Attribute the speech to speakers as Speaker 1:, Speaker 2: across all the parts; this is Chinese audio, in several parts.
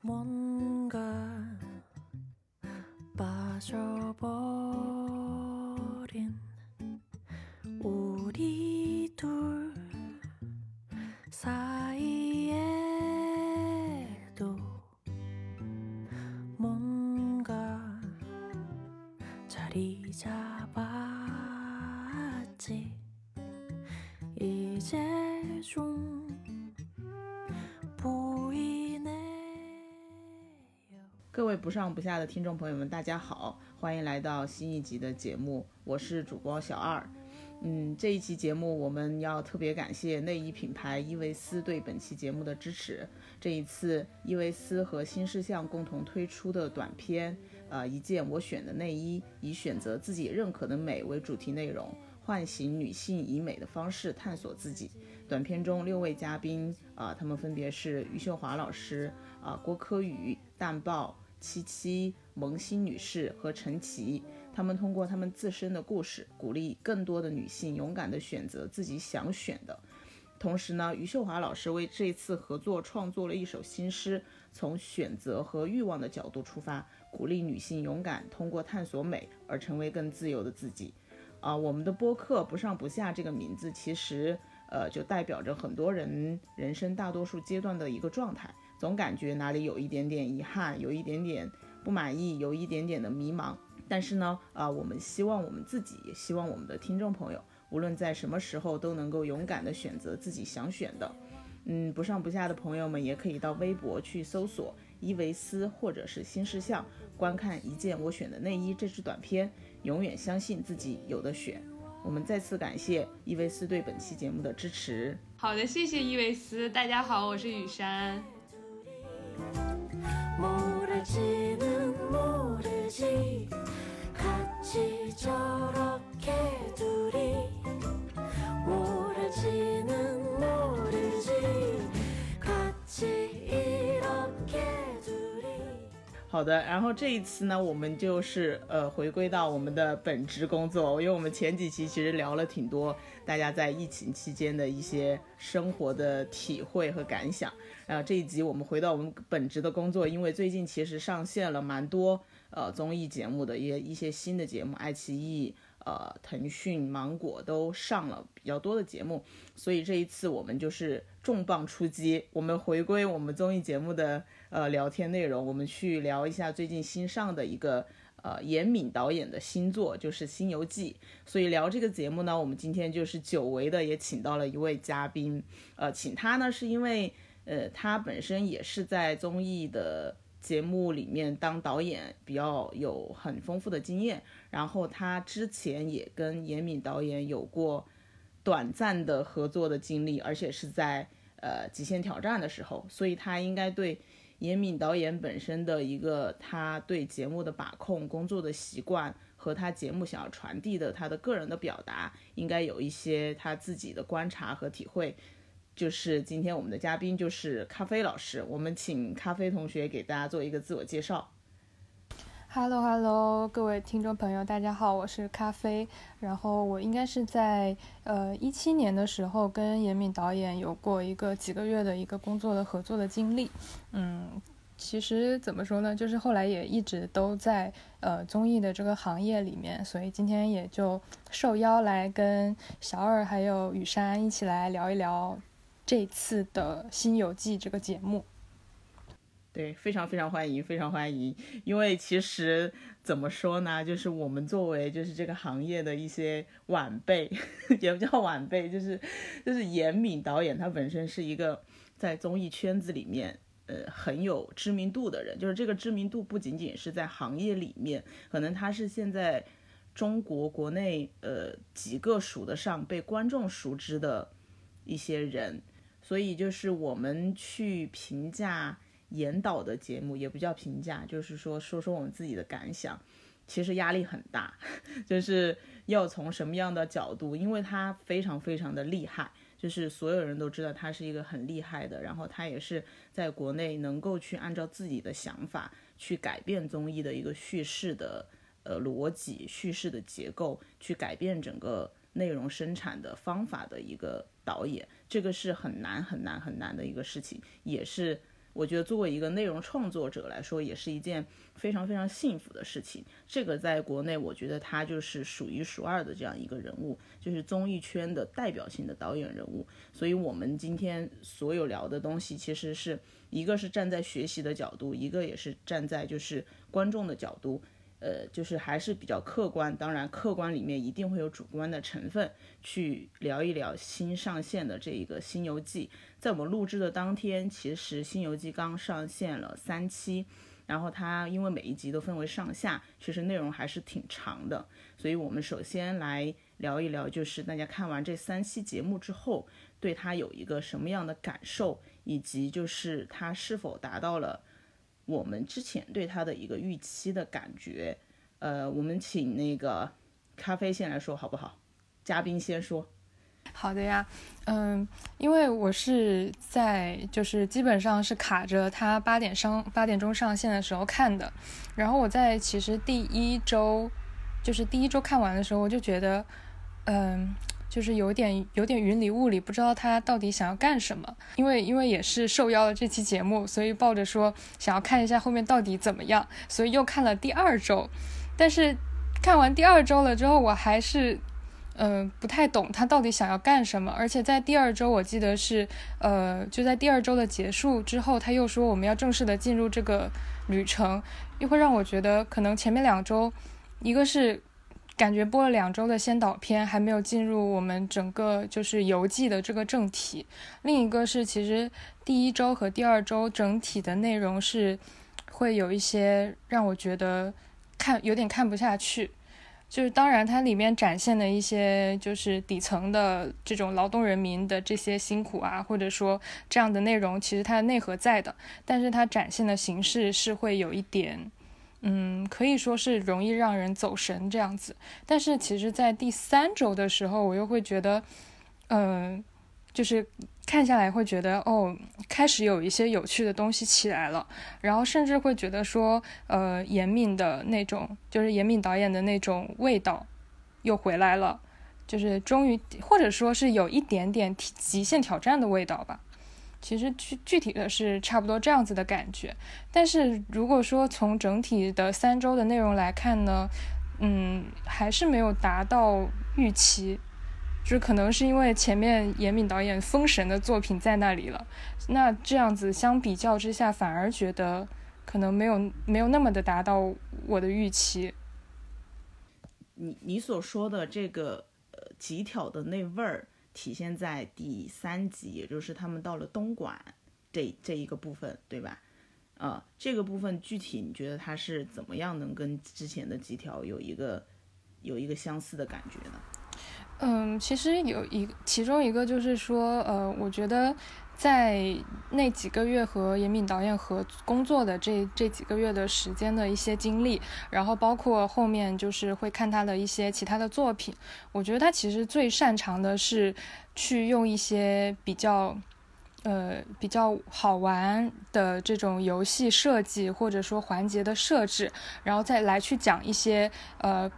Speaker 1: 뭔가 빠져버린
Speaker 2: 不上不下的听众朋友们，大家好，欢迎来到新一集的节目，我是主播小二。嗯，这一期节目我们要特别感谢内衣品牌伊维斯对本期节目的支持。这一次，伊维斯和新事项共同推出的短片，呃，一件我选的内衣，以选择自己认可的美为主题内容，唤醒女性以美的方式探索自己。短片中六位嘉宾啊、他们分别是余秀华老师啊、郭柯宇、淡豹、七七、萌新女士和陈琦。他们通过他们自身的故事，鼓励更多的女性勇敢地选择自己想选的。同时呢，余秀华老师为这次合作创作了一首新诗，从选择和欲望的角度出发，鼓励女性勇敢通过探索美而成为更自由的自己。啊、我们的播客“不上不下”这个名字，其实呃就代表着很多人人生大多数阶段的一个状态，总感觉哪里有一点点遗憾，有一点点不满意，有一点点的迷茫。但是呢，啊、我们希望我们自己，也希望我们的听众朋友，无论在什么时候都能够勇敢地选择自己想选的。嗯，不上不下的朋友们也可以到微博去搜索伊维斯或者是新事项，观看一件我选的内衣这支短片，永远相信自己有的选。我们再次感谢伊维斯对本期节目的支持。
Speaker 3: 好的，谢谢伊维斯。大家好，我是雨山。
Speaker 1: 모르지는 모르지. 같이 저렇게 둘이 모르지는
Speaker 2: 好的，然后这一次呢，我们就是呃回归到我们的本职工作，因为我们前几期其实聊了挺多大家在疫情期间的一些生活的体会和感想。然后这一集我们回到我们本职的工作，因为最近其实上线了蛮多呃综艺节目的一些一些新的节目，爱奇艺。呃，腾讯、芒果都上了比较多的节目，所以这一次我们就是重磅出击，我们回归我们综艺节目的呃聊天内容，我们去聊一下最近新上的一个呃严敏导演的新作，就是《新游记》。所以聊这个节目呢，我们今天就是久违的也请到了一位嘉宾，呃，请他呢是因为呃他本身也是在综艺的。节目里面当导演比较有很丰富的经验，然后他之前也跟严敏导演有过短暂的合作的经历，而且是在呃《极限挑战》的时候，所以他应该对严敏导演本身的一个他对节目的把控、工作的习惯和他节目想要传递的他的个人的表达，应该有一些他自己的观察和体会。就是今天我们的嘉宾就是咖啡老师，我们请咖啡同学给大家做一个自我介绍。
Speaker 4: Hello Hello，各位听众朋友，大家好，我是咖啡。然后我应该是在呃一七年的时候跟严敏导演有过一个几个月的一个工作的合作的经历。嗯，其实怎么说呢，就是后来也一直都在呃综艺的这个行业里面，所以今天也就受邀来跟小二还有雨山一起来聊一聊这次的《新游记》这个节目。
Speaker 2: 对，非常非常欢迎，非常欢迎。因为其实怎么说呢，就是我们作为就是这个行业的一些晚辈，也不叫晚辈，就是就是严敏导演，他本身是一个在综艺圈子里面。呃，很有知名度的人，就是这个知名度不仅仅是在行业里面，可能他是现在中国国内呃几个数得上被观众熟知的一些人，所以就是我们去评价严导的节目，也不叫评价，就是说说说我们自己的感想。其实压力很大，就是要从什么样的角度，因为他非常非常的厉害，就是所有人都知道他是一个很厉害的，然后他也是在国内能够去按照自己的想法去改变综艺的一个叙事的呃逻辑、叙事的结构，去改变整个内容生产的方法的一个导演，这个是很难很难很难的一个事情，也是我觉得作为一个内容创作者来说，也是一件非常非常幸福的事情。这个在国内，我觉得他就是数一数二的这样一个人物，就是综艺圈的代表性的导演人物。所以，我们今天所有聊的东西，其实是一个是站在学习的角度，一个也是站在就是观众的角度。呃，就是还是比较客观，当然客观里面一定会有主观的成分，去聊一聊新上线的这一个《新游记》。在我们录制的当天，其实《新游记》刚上线了三期，然后它因为每一集都分为上下，其实内容还是挺长的。所以我们首先来聊一聊，就是大家看完这三期节目之后，对它有一个什么样的感受，以及就是它是否达到了。我们之前对他的一个预期的感觉，呃，我们请那个咖啡先来说好不好？嘉宾先说。
Speaker 4: 好的呀，嗯，因为我是在就是基本上是卡着他八点上八点钟上线的时候看的，然后我在其实第一周就是第一周看完的时候，我就觉得，嗯。就是有点有点云里雾里，不知道他到底想要干什么。因为因为也是受邀了这期节目，所以抱着说想要看一下后面到底怎么样，所以又看了第二周。但是看完第二周了之后，我还是嗯不太懂他到底想要干什么。而且在第二周，我记得是呃就在第二周的结束之后，他又说我们要正式的进入这个旅程，又会让我觉得可能前面两周一个是。感觉播了两周的先导片还没有进入我们整个就是游记的这个正题。另一个是，其实第一周和第二周整体的内容是会有一些让我觉得看有点看不下去。就是当然它里面展现的一些就是底层的这种劳动人民的这些辛苦啊，或者说这样的内容，其实它的内核在的，但是它展现的形式是会有一点。嗯，可以说是容易让人走神这样子，但是其实，在第三周的时候，我又会觉得，嗯，就是看下来会觉得，哦，开始有一些有趣的东西起来了，然后甚至会觉得说，呃，严敏的那种，就是严敏导演的那种味道又回来了，就是终于，或者说是有一点点极限挑战的味道吧。其实具具体的是差不多这样子的感觉，但是如果说从整体的三周的内容来看呢，嗯，还是没有达到预期，就是可能是因为前面严敏导演封神的作品在那里了，那这样子相比较之下，反而觉得可能没有没有那么的达到我的预期。
Speaker 2: 你你所说的这个呃极挑的那味儿。体现在第三集，也就是他们到了东莞这这一个部分，对吧？呃，这个部分具体你觉得它是怎么样能跟之前的几条有一个有一个相似的感觉呢？
Speaker 4: 嗯，其实有一其中一个就是说，呃，我觉得。在那几个月和严敏导演合工作的这这几个月的时间的一些经历，然后包括后面就是会看他的一些其他的作品，我觉得他其实最擅长的是去用一些比较，呃比较好玩的这种游戏设计或者说环节的设置，然后再来去讲一些呃。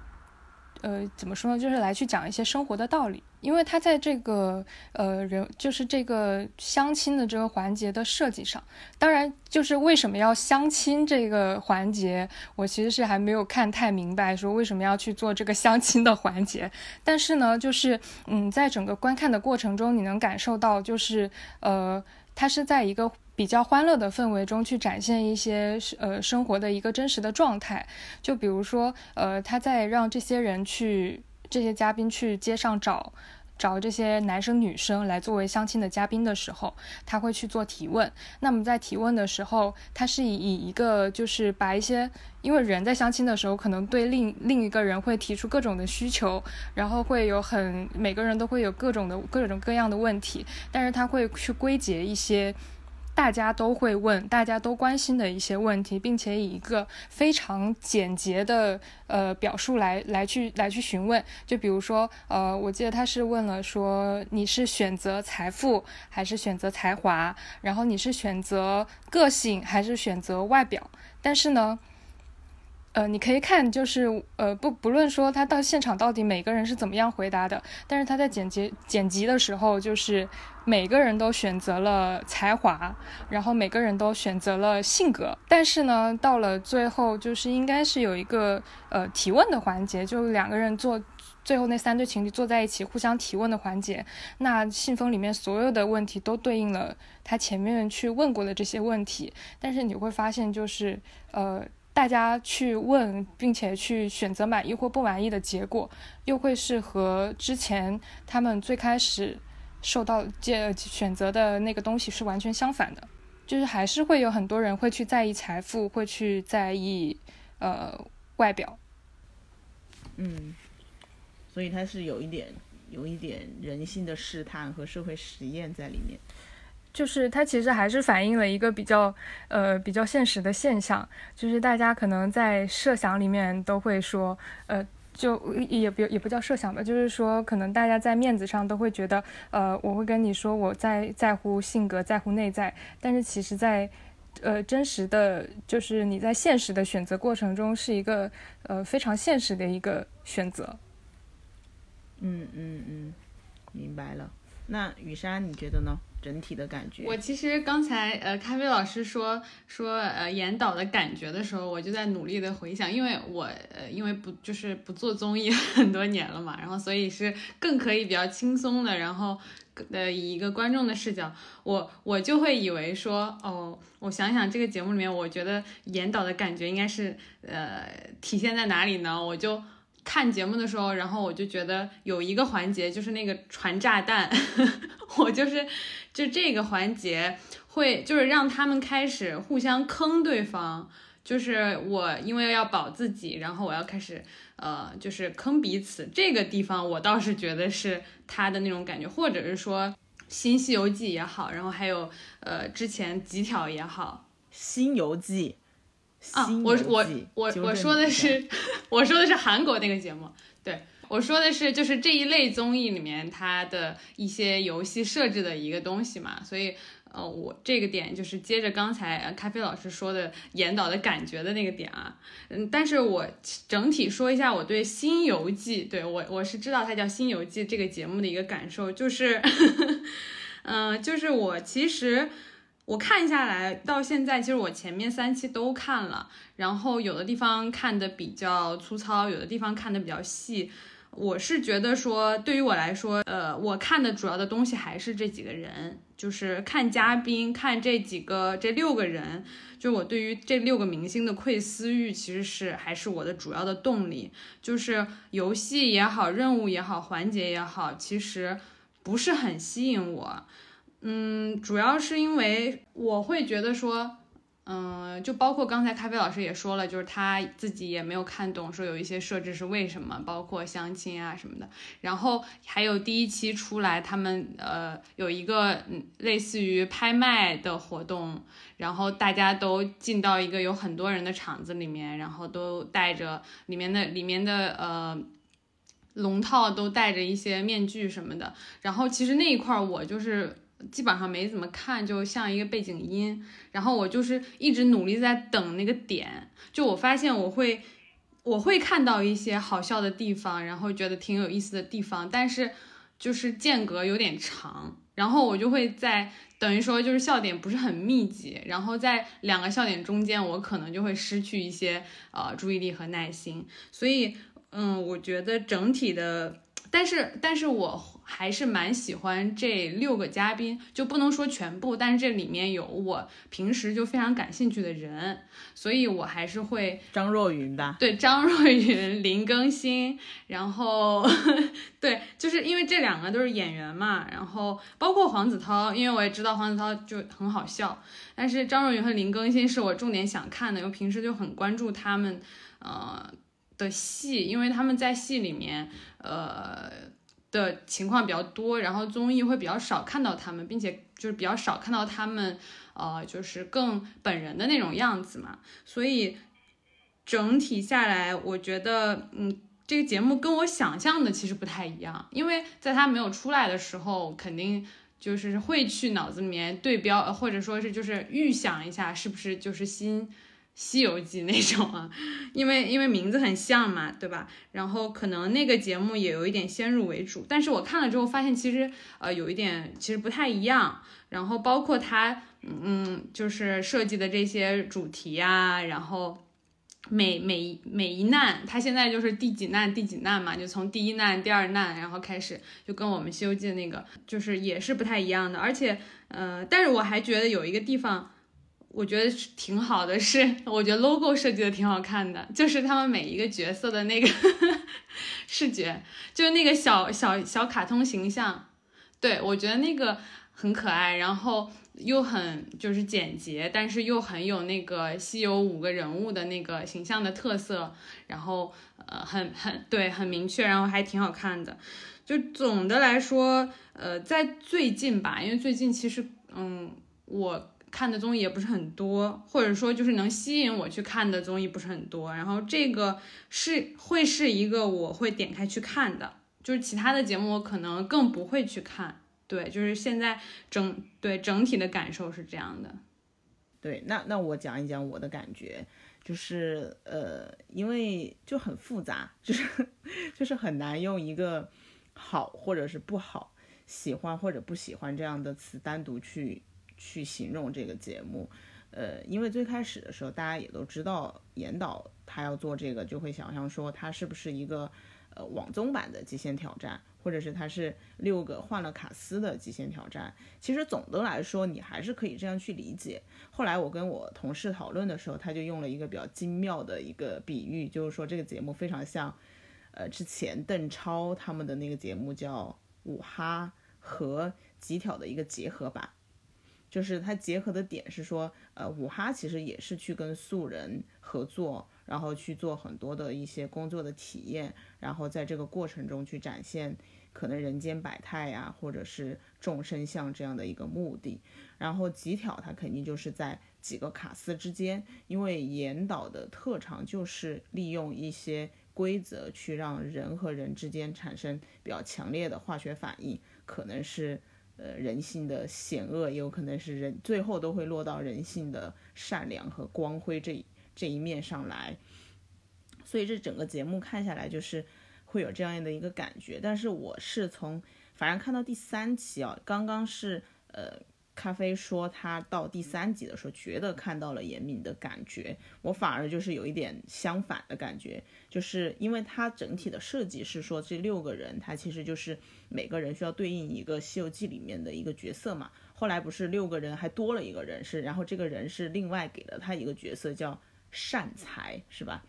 Speaker 4: 呃，怎么说呢？就是来去讲一些生活的道理，因为他在这个呃人，就是这个相亲的这个环节的设计上，当然就是为什么要相亲这个环节，我其实是还没有看太明白，说为什么要去做这个相亲的环节。但是呢，就是嗯，在整个观看的过程中，你能感受到，就是呃，他是在一个。比较欢乐的氛围中去展现一些呃生活的一个真实的状态，就比如说呃他在让这些人去这些嘉宾去街上找找这些男生女生来作为相亲的嘉宾的时候，他会去做提问。那么在提问的时候，他是以以一个就是把一些因为人在相亲的时候可能对另另一个人会提出各种的需求，然后会有很每个人都会有各种的各种各样的问题，但是他会去归结一些。大家都会问，大家都关心的一些问题，并且以一个非常简洁的呃表述来来去来去询问。就比如说，呃，我记得他是问了说，你是选择财富还是选择才华？然后你是选择个性还是选择外表？但是呢，呃，你可以看，就是呃，不不论说他到现场到底每个人是怎么样回答的，但是他在剪辑剪辑的时候，就是每个人都选择了才华，然后每个人都选择了性格，但是呢，到了最后，就是应该是有一个呃提问的环节，就两个人坐，最后那三对情侣坐在一起互相提问的环节，那信封里面所有的问题都对应了他前面去问过的这些问题，但是你会发现，就是呃。大家去问，并且去选择满意或不满意的结果，又会是和之前他们最开始受到这选择的那个东西是完全相反的。就是还是会有很多人会去在意财富，会去在意呃外表。
Speaker 2: 嗯，所以它是有一点有一点人性的试探和社会实验在里面。
Speaker 4: 就是它其实还是反映了一个比较呃比较现实的现象，就是大家可能在设想里面都会说，呃，就也不也不叫设想吧，就是说可能大家在面子上都会觉得，呃，我会跟你说我在在乎性格，在乎内在，但是其实在呃真实的就是你在现实的选择过程中是一个呃非常现实的一个选择。
Speaker 2: 嗯嗯嗯，明白了。那雨山你觉得呢？整体的感觉。
Speaker 3: 我其实刚才呃，咖啡老师说说呃研导的感觉的时候，我就在努力的回想，因为我呃因为不就是不做综艺 很多年了嘛，然后所以是更可以比较轻松的，然后呃以一个观众的视角，我我就会以为说哦，我想想这个节目里面，我觉得研导的感觉应该是呃体现在哪里呢？我就。看节目的时候，然后我就觉得有一个环节就是那个传炸弹，我就是就这个环节会就是让他们开始互相坑对方，就是我因为要保自己，然后我要开始呃就是坑彼此，这个地方我倒是觉得是他的那种感觉，或者是说《新西游记》也好，然后还有呃之前《极挑》也好，《
Speaker 2: 新游记》。
Speaker 3: 啊，我我我我说的是，我说的是韩国那个节目，对我说的是就是这一类综艺里面它的一些游戏设置的一个东西嘛，所以呃我这个点就是接着刚才咖啡老师说的演导的感觉的那个点啊，嗯，但是我整体说一下我对《新游记》，对我我是知道它叫《新游记》这个节目的一个感受，就是，嗯，就是我其实。我看下来到现在，其实我前面三期都看了，然后有的地方看的比较粗糙，有的地方看的比较细。我是觉得说，对于我来说，呃，我看的主要的东西还是这几个人，就是看嘉宾，看这几个这六个人，就我对于这六个明星的窥私欲，其实是还是我的主要的动力。就是游戏也好，任务也好，环节也好，其实不是很吸引我。嗯，主要是因为我会觉得说，嗯，就包括刚才咖啡老师也说了，就是他自己也没有看懂，说有一些设置是为什么，包括相亲啊什么的。然后还有第一期出来，他们呃有一个类似于拍卖的活动，然后大家都进到一个有很多人的场子里面，然后都戴着里面的里面的呃龙套，都戴着一些面具什么的。然后其实那一块我就是。基本上没怎么看，就像一个背景音。然后我就是一直努力在等那个点。就我发现我会，我会看到一些好笑的地方，然后觉得挺有意思的地方，但是就是间隔有点长。然后我就会在等于说就是笑点不是很密集。然后在两个笑点中间，我可能就会失去一些呃注意力和耐心。所以嗯，我觉得整体的，但是但是我。还是蛮喜欢这六个嘉宾，就不能说全部，但是这里面有我平时就非常感兴趣的人，所以我还是会
Speaker 2: 张若昀吧。
Speaker 3: 对，张若昀、林更新，然后 对，就是因为这两个都是演员嘛，然后包括黄子韬，因为我也知道黄子韬就很好笑，但是张若昀和林更新是我重点想看的，因为平时就很关注他们呃的戏，因为他们在戏里面呃。的情况比较多，然后综艺会比较少看到他们，并且就是比较少看到他们，呃，就是更本人的那种样子嘛。所以整体下来，我觉得，嗯，这个节目跟我想象的其实不太一样。因为在他没有出来的时候，肯定就是会去脑子里面对标，或者说是就是预想一下，是不是就是新西游记》那种啊，因为因为名字很像嘛，对吧？然后可能那个节目也有一点先入为主，但是我看了之后发现其实呃有一点其实不太一样。然后包括它嗯就是设计的这些主题呀，然后每每每一难，它现在就是第几难第几难嘛，就从第一难第二难然后开始，就跟我们《西游记》那个就是也是不太一样的。而且呃，但是我还觉得有一个地方。我觉得挺好的，是我觉得 logo 设计的挺好看的，就是他们每一个角色的那个 视觉，就是那个小小小卡通形象，对我觉得那个很可爱，然后又很就是简洁，但是又很有那个西游五个人物的那个形象的特色，然后呃很很对很明确，然后还挺好看的。就总的来说，呃，在最近吧，因为最近其实嗯我。看的综艺也不是很多，或者说就是能吸引我去看的综艺不是很多。然后这个是会是一个我会点开去看的，就是其他的节目我可能更不会去看。对，就是现在整对整体的感受是这样的。
Speaker 2: 对，那那我讲一讲我的感觉，就是呃，因为就很复杂，就是就是很难用一个好或者是不好、喜欢或者不喜欢这样的词单独去。去形容这个节目，呃，因为最开始的时候，大家也都知道严导他要做这个，就会想象说他是不是一个呃网综版的极限挑战，或者是他是六个换了卡司的极限挑战。其实总的来说，你还是可以这样去理解。后来我跟我同事讨论的时候，他就用了一个比较精妙的一个比喻，就是说这个节目非常像，呃，之前邓超他们的那个节目叫五哈和极挑的一个结合版。就是它结合的点是说，呃，五哈其实也是去跟素人合作，然后去做很多的一些工作的体验，然后在这个过程中去展现可能人间百态呀，或者是众生相这样的一个目的。然后极挑它肯定就是在几个卡司之间，因为严导的特长就是利用一些规则去让人和人之间产生比较强烈的化学反应，可能是。呃，人性的险恶也有可能是人，最后都会落到人性的善良和光辉这这一面上来。所以这整个节目看下来就是会有这样的一个感觉。但是我是从反正看到第三期啊，刚刚是呃。咖啡说他到第三集的时候，觉得看到了严敏的感觉，我反而就是有一点相反的感觉，就是因为他整体的设计是说这六个人，他其实就是每个人需要对应一个《西游记》里面的一个角色嘛。后来不是六个人还多了一个人是，然后这个人是另外给了他一个角色叫善财，是吧？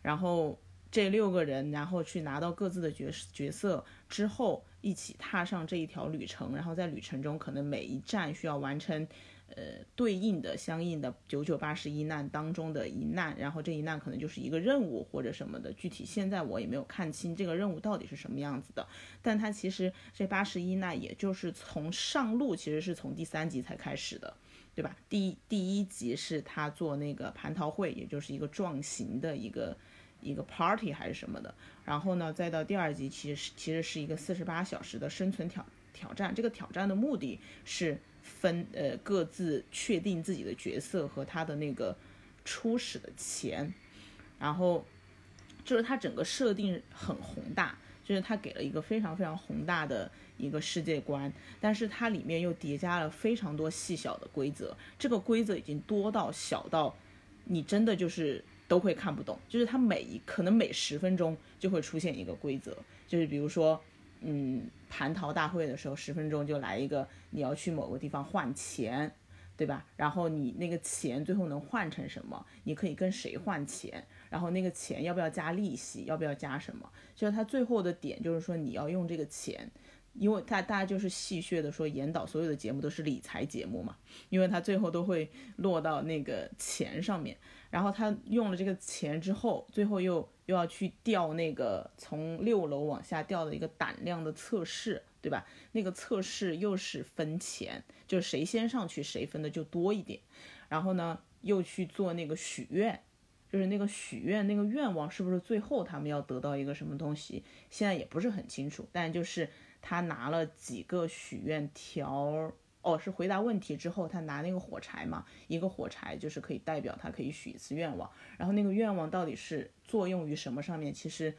Speaker 2: 然后这六个人然后去拿到各自的角角色之后。一起踏上这一条旅程，然后在旅程中，可能每一站需要完成，呃，对应的相应的九九八十一难当中的一难，然后这一难可能就是一个任务或者什么的。具体现在我也没有看清这个任务到底是什么样子的，但它其实这八十一难，也就是从上路，其实是从第三集才开始的，对吧？第第一集是他做那个蟠桃会，也就是一个壮行的一个。一个 party 还是什么的，然后呢，再到第二集，其实是其实是一个四十八小时的生存挑挑战。这个挑战的目的是分呃各自确定自己的角色和他的那个初始的钱，然后就是它整个设定很宏大，就是它给了一个非常非常宏大的一个世界观，但是它里面又叠加了非常多细小的规则，这个规则已经多到小到你真的就是。都会看不懂，就是它每一可能每十分钟就会出现一个规则，就是比如说，嗯，蟠桃大会的时候，十分钟就来一个，你要去某个地方换钱，对吧？然后你那个钱最后能换成什么？你可以跟谁换钱？然后那个钱要不要加利息？要不要加什么？就是它最后的点就是说你要用这个钱。因为他大家就是戏谑的说，严导所有的节目都是理财节目嘛，因为他最后都会落到那个钱上面，然后他用了这个钱之后，最后又又要去调那个从六楼往下掉的一个胆量的测试，对吧？那个测试又是分钱，就是谁先上去谁分的就多一点，然后呢又去做那个许愿，就是那个许愿那个愿望是不是最后他们要得到一个什么东西，现在也不是很清楚，但就是。他拿了几个许愿条哦，是回答问题之后，他拿那个火柴嘛，一个火柴就是可以代表他可以许一次愿望，然后那个愿望到底是作用于什么上面，其实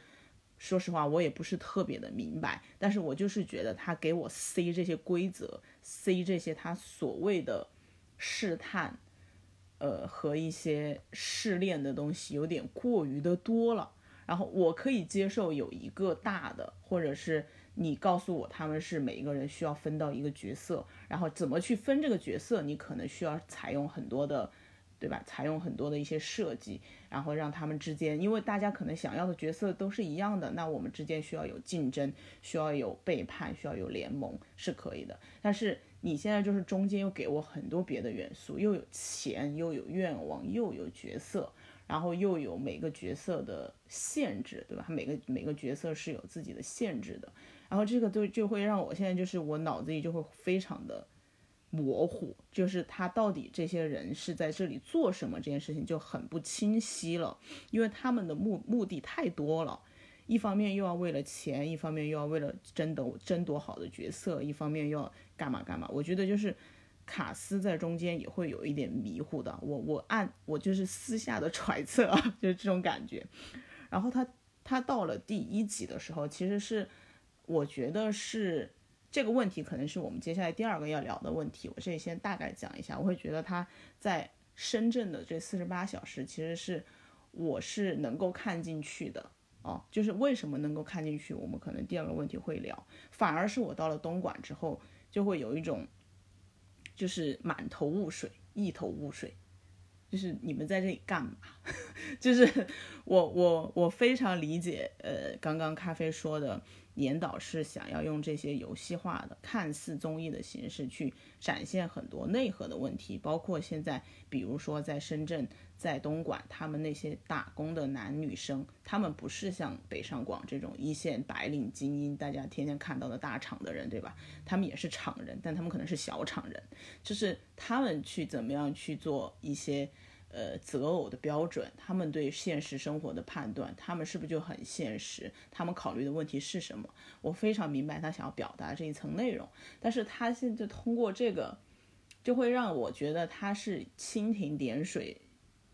Speaker 2: 说实话我也不是特别的明白，但是我就是觉得他给我塞这些规则，塞这些他所谓的试探，呃和一些试炼的东西有点过于的多了，然后我可以接受有一个大的，或者是。你告诉我，他们是每一个人需要分到一个角色，然后怎么去分这个角色，你可能需要采用很多的，对吧？采用很多的一些设计，然后让他们之间，因为大家可能想要的角色都是一样的，那我们之间需要有竞争，需要有背叛，需要有联盟，是可以的。但是你现在就是中间又给我很多别的元素，又有钱，又有愿望，又有角色。然后又有每个角色的限制，对吧？每个每个角色是有自己的限制的。然后这个就就会让我现在就是我脑子里就会非常的模糊，就是他到底这些人是在这里做什么这件事情就很不清晰了，因为他们的目目的太多了，一方面又要为了钱，一方面又要为了争夺争夺好的角色，一方面又要干嘛干嘛。我觉得就是。卡斯在中间也会有一点迷糊的，我我按我就是私下的揣测，就是这种感觉。然后他他到了第一集的时候，其实是我觉得是这个问题，可能是我们接下来第二个要聊的问题。我这里先大概讲一下，我会觉得他在深圳的这四十八小时，其实是我是能够看进去的哦。就是为什么能够看进去，我们可能第二个问题会聊。反而是我到了东莞之后，就会有一种。就是满头雾水，一头雾水，就是你们在这里干嘛？就是我我我非常理解，呃，刚刚咖啡说的。严导是想要用这些游戏化的、看似综艺的形式去展现很多内核的问题，包括现在，比如说在深圳、在东莞，他们那些打工的男女生，他们不是像北上广这种一线白领精英，大家天天看到的大厂的人，对吧？他们也是厂人，但他们可能是小厂人，就是他们去怎么样去做一些。呃，择偶的标准，他们对现实生活的判断，他们是不是就很现实？他们考虑的问题是什么？我非常明白他想要表达这一层内容，但是他现在通过这个，就会让我觉得他是蜻蜓点水，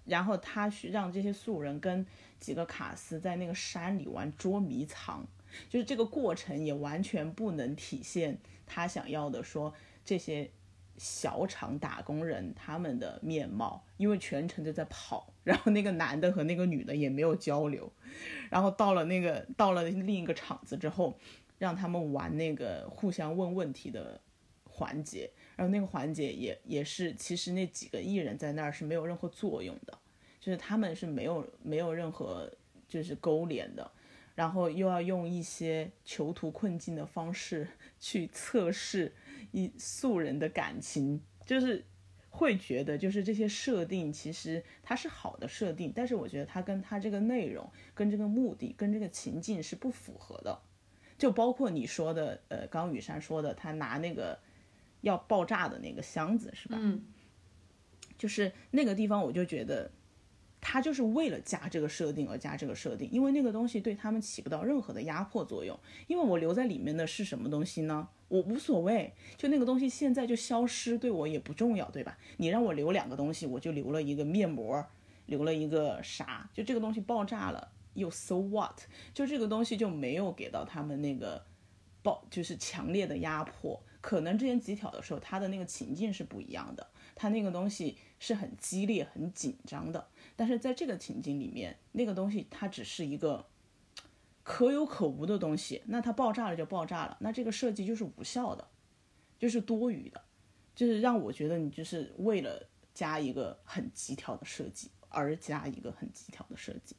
Speaker 2: 然后他去让这些素人跟几个卡司在那个山里玩捉迷藏，就是这个过程也完全不能体现他想要的说这些。小厂打工人他们的面貌，因为全程就在跑，然后那个男的和那个女的也没有交流，然后到了那个到了另一个厂子之后，让他们玩那个互相问问题的环节，然后那个环节也也是，其实那几个艺人在那儿是没有任何作用的，就是他们是没有没有任何就是勾连的，然后又要用一些囚徒困境的方式去测试。一素人的感情，就是会觉得，就是这些设定其实它是好的设定，但是我觉得它跟它这个内容、跟这个目的、跟这个情境是不符合的。就包括你说的，呃，刚雨山说的，他拿那个要爆炸的那个箱子，是吧？
Speaker 3: 嗯。
Speaker 2: 就是那个地方，我就觉得。他就是为了加这个设定而加这个设定，因为那个东西对他们起不到任何的压迫作用。因为我留在里面的是什么东西呢？我无所谓，就那个东西现在就消失，对我也不重要，对吧？你让我留两个东西，我就留了一个面膜，留了一个啥？就这个东西爆炸了，又 so what？就这个东西就没有给到他们那个爆，就是强烈的压迫。可能之前极挑的时候，他的那个情境是不一样的，他那个东西是很激烈、很紧张的。但是在这个情景里面，那个东西它只是一个可有可无的东西，那它爆炸了就爆炸了，那这个设计就是无效的，就是多余的，就是让我觉得你就是为了加一个很极挑的设计而加一个很极挑的设计，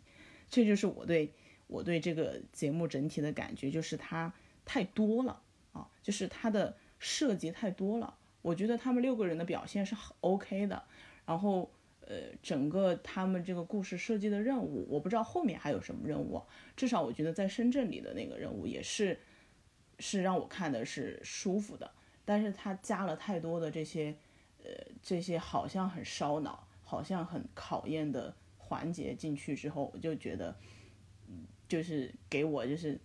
Speaker 2: 这就是我对我对这个节目整体的感觉，就是它太多了啊，就是它的设计太多了。我觉得他们六个人的表现是很 OK 的，然后。呃，整个他们这个故事设计的任务，我不知道后面还有什么任务。至少我觉得在深圳里的那个任务也是，是让我看的是舒服的。但是他加了太多的这些，呃，这些好像很烧脑、好像很考验的环节进去之后，我就觉得，就是给我就是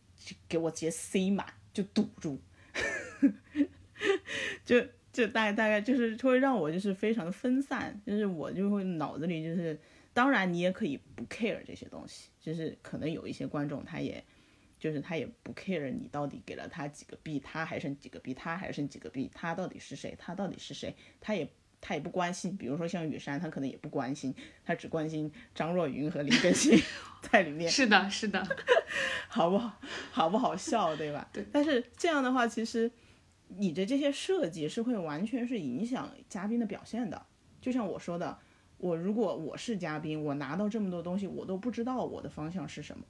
Speaker 2: 给我直接塞满，就堵住，就。就大概大概就是会让我就是非常的分散，就是我就会脑子里就是，当然你也可以不 care 这些东西，就是可能有一些观众他也，就是他也不 care 你到底给了他几个币，他还剩几个币，他还剩几个币，他到底是谁，他到底是谁，他也他也不关心。比如说像雨山，他可能也不关心，他只关心张若昀和林更 新 在里面。
Speaker 3: 是的，是的，
Speaker 2: 好不好？好不好笑，对吧？
Speaker 3: 对。
Speaker 2: 但是这样的话，其实。你的这些设计是会完全是影响嘉宾的表现的，就像我说的，我如果我是嘉宾，我拿到这么多东西，我都不知道我的方向是什么，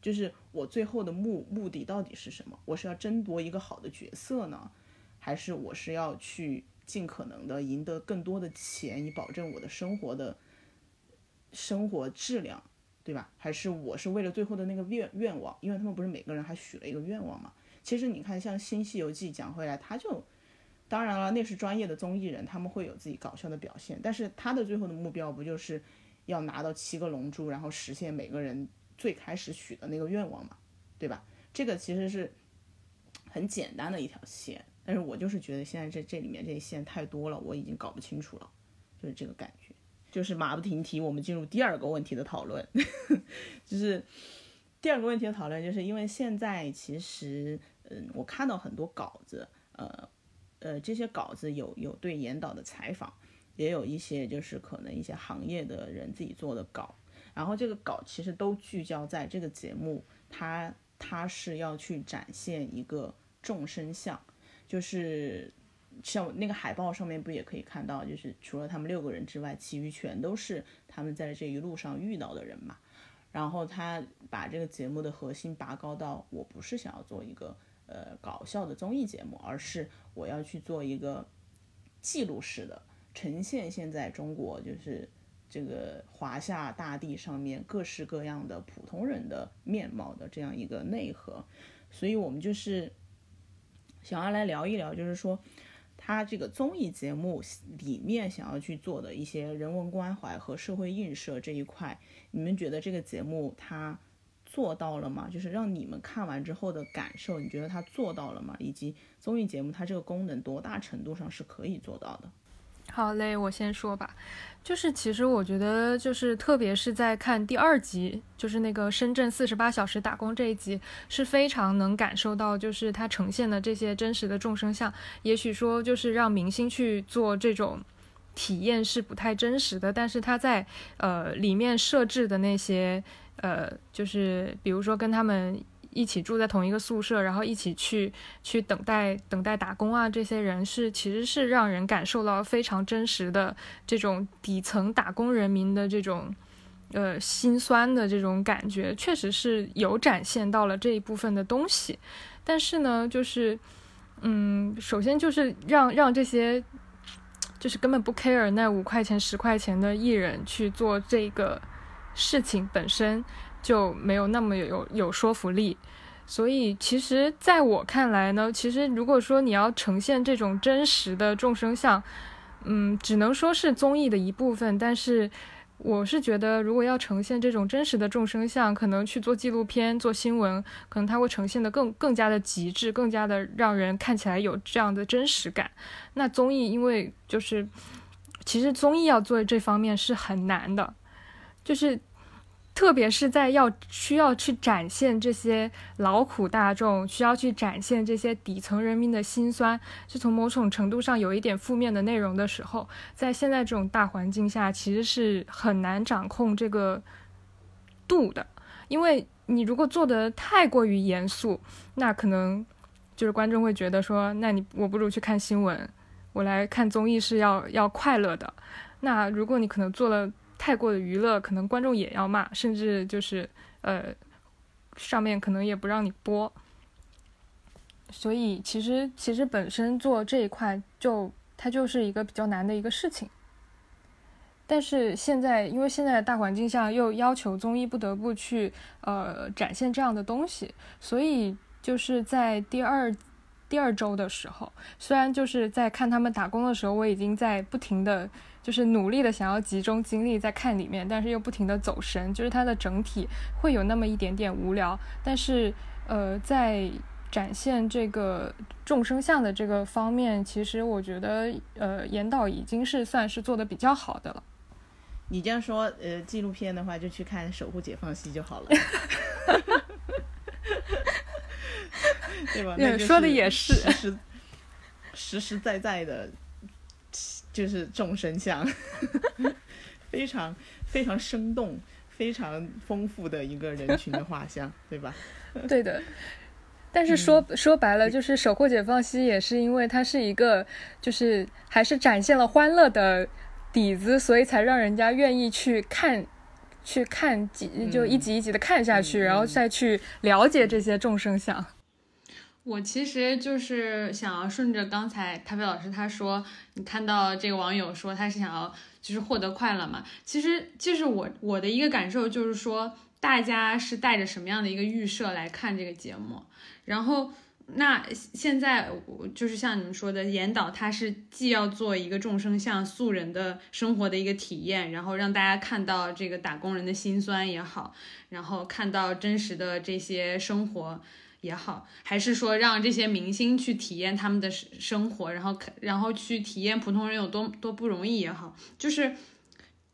Speaker 2: 就是我最后的目目的到底是什么？我是要争夺一个好的角色呢，还是我是要去尽可能的赢得更多的钱，以保证我的生活的生活质量，对吧？还是我是为了最后的那个愿愿望？因为他们不是每个人还许了一个愿望嘛？其实你看，像《新西游记》讲回来，他就，当然了，那是专业的综艺人，他们会有自己搞笑的表现。但是他的最后的目标不就是要拿到七个龙珠，然后实现每个人最开始许的那个愿望嘛，对吧？这个其实是很简单的一条线。但是我就是觉得现在这这里面这些线太多了，我已经搞不清楚了，就是这个感觉。就是马不停蹄，我们进入第二个问题的讨论，就是第二个问题的讨论，就是因为现在其实。嗯，我看到很多稿子，呃，呃，这些稿子有有对严导的采访，也有一些就是可能一些行业的人自己做的稿，然后这个稿其实都聚焦在这个节目，它它是要去展现一个众生相，就是像那个海报上面不也可以看到，就是除了他们六个人之外，其余全都是他们在这一路上遇到的人嘛，然后他把这个节目的核心拔高到，我不是想要做一个。呃，搞笑的综艺节目，而是我要去做一个记录式的呈现，现在中国就是这个华夏大地上面各式各样的普通人的面貌的这样一个内核，所以我们就是想要来聊一聊，就是说他这个综艺节目里面想要去做的一些人文关怀和社会映射这一块，你们觉得这个节目它？做到了吗？就是让你们看完之后的感受，你觉得他做到了吗？以及综艺节目它这个功能多大程度上是可以做到的？
Speaker 4: 好嘞，我先说吧。就是其实我觉得，就是特别是在看第二集，就是那个深圳四十八小时打工这一集，是非常能感受到，就是它呈现的这些真实的众生相。也许说，就是让明星去做这种体验是不太真实的，但是他在呃里面设置的那些。呃，就是比如说跟他们一起住在同一个宿舍，然后一起去去等待等待打工啊，这些人是其实是让人感受到非常真实的这种底层打工人民的这种呃心酸的这种感觉，确实是有展现到了这一部分的东西。但是呢，就是嗯，首先就是让让这些就是根本不 care 那五块钱十块钱的艺人去做这个。事情本身就没有那么有有说服力，所以其实在我看来呢，其实如果说你要呈现这种真实的众生相，嗯，只能说是综艺的一部分。但是我是觉得，如果要呈现这种真实的众生相，可能去做纪录片、做新闻，可能它会呈现的更更加的极致，更加的让人看起来有这样的真实感。那综艺因为就是，其实综艺要做这方面是很难的。就是，特别是在要需要去展现这些劳苦大众，需要去展现这些底层人民的辛酸，是从某种程度上有一点负面的内容的时候，在现在这种大环境下，其实是很难掌控这个度的。因为你如果做的太过于严肃，那可能就是观众会觉得说，那你我不如去看新闻，我来看综艺是要要快乐的。那如果你可能做了。太过的娱乐，可能观众也要骂，甚至就是呃，上面可能也不让你播。所以其实其实本身做这一块就它就是一个比较难的一个事情。但是现在因为现在的大环境下又要求综艺不得不去呃展现这样的东西，所以就是在第二第二周的时候，虽然就是在看他们打工的时候，我已经在不停的。就是努力的想要集中精力在看里面，但是又不停的走神，就是它的整体会有那么一点点无聊。但是，呃，在展现这个众生相的这个方面，其实我觉得呃，严导已经是算是做的比较好的了。
Speaker 2: 你这样说，呃，纪录片的话就去看《守护解放西》就好了，对吧？那
Speaker 4: 说的也是，
Speaker 2: 实实实实在在的，就是众生相，非常非常生动、非常丰富的一个人群的画像，对吧？
Speaker 4: 对的。但是说说白了，就是《守护解放西》也是因为它是一个，就是还是展现了欢乐的。底子，所以才让人家愿意去看，去看几就一集一集的看下去，然后再去了解这些众生相。
Speaker 3: 我其实就是想要顺着刚才咖啡老师他说，你看到这个网友说他是想要就是获得快乐嘛？其实就是我我的一个感受就是说，大家是带着什么样的一个预设来看这个节目，然后。那现在我就是像你们说的，严导他是既要做一个众生相素人的生活的一个体验，然后让大家看到这个打工人的辛酸也好，然后看到真实的这些生活也好，还是说让这些明星去体验他们的生活，然后然后去体验普通人有多多不容易也好，就是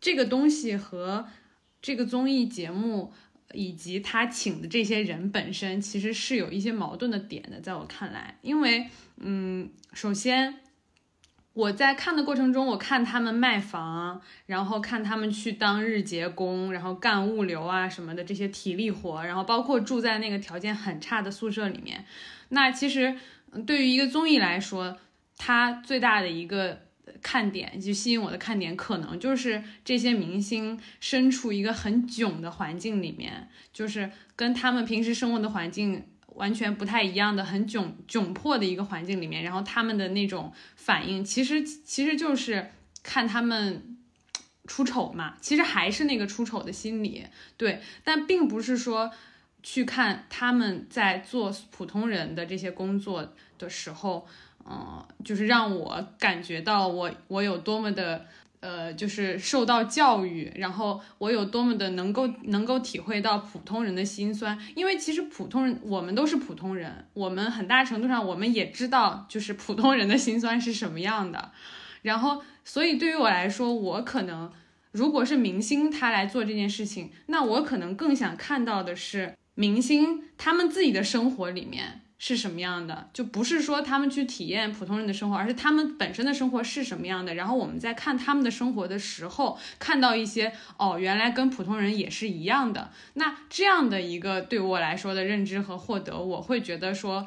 Speaker 3: 这个东西和这个综艺节目。以及他请的这些人本身其实是有一些矛盾的点的，在我看来，因为，嗯，首先我在看的过程中，我看他们卖房，然后看他们去当日结工，然后干物流啊什么的这些体力活，然后包括住在那个条件很差的宿舍里面，那其实对于一个综艺来说，它最大的一个。看点就吸引我的看点，可能就是这些明星身处一个很囧的环境里面，就是跟他们平时生活的环境完全不太一样的很窘窘迫的一个环境里面，然后他们的那种反应，其实其实就是看他们出丑嘛，其实还是那个出丑的心理，对，但并不是说去看他们在做普通人的这些工作的时候。嗯，就是让我感觉到我我有多么的呃，就是受到教育，然后我有多么的能够能够体会到普通人的心酸，因为其实普通人我们都是普通人，我们很大程度上我们也知道就是普通人的心酸是什么样的，然后所以对于我来说，我可能如果是明星他来做这件事情，那我可能更想看到的是明星他们自己的生活里面。是什么样的？就不是说他们去体验普通人的生活，而是他们本身的生活是什么样的。然后我们在看他们的生活的时候，看到一些哦，原来跟普通人也是一样的。那这样的一个对我来说的认知和获得，我会觉得说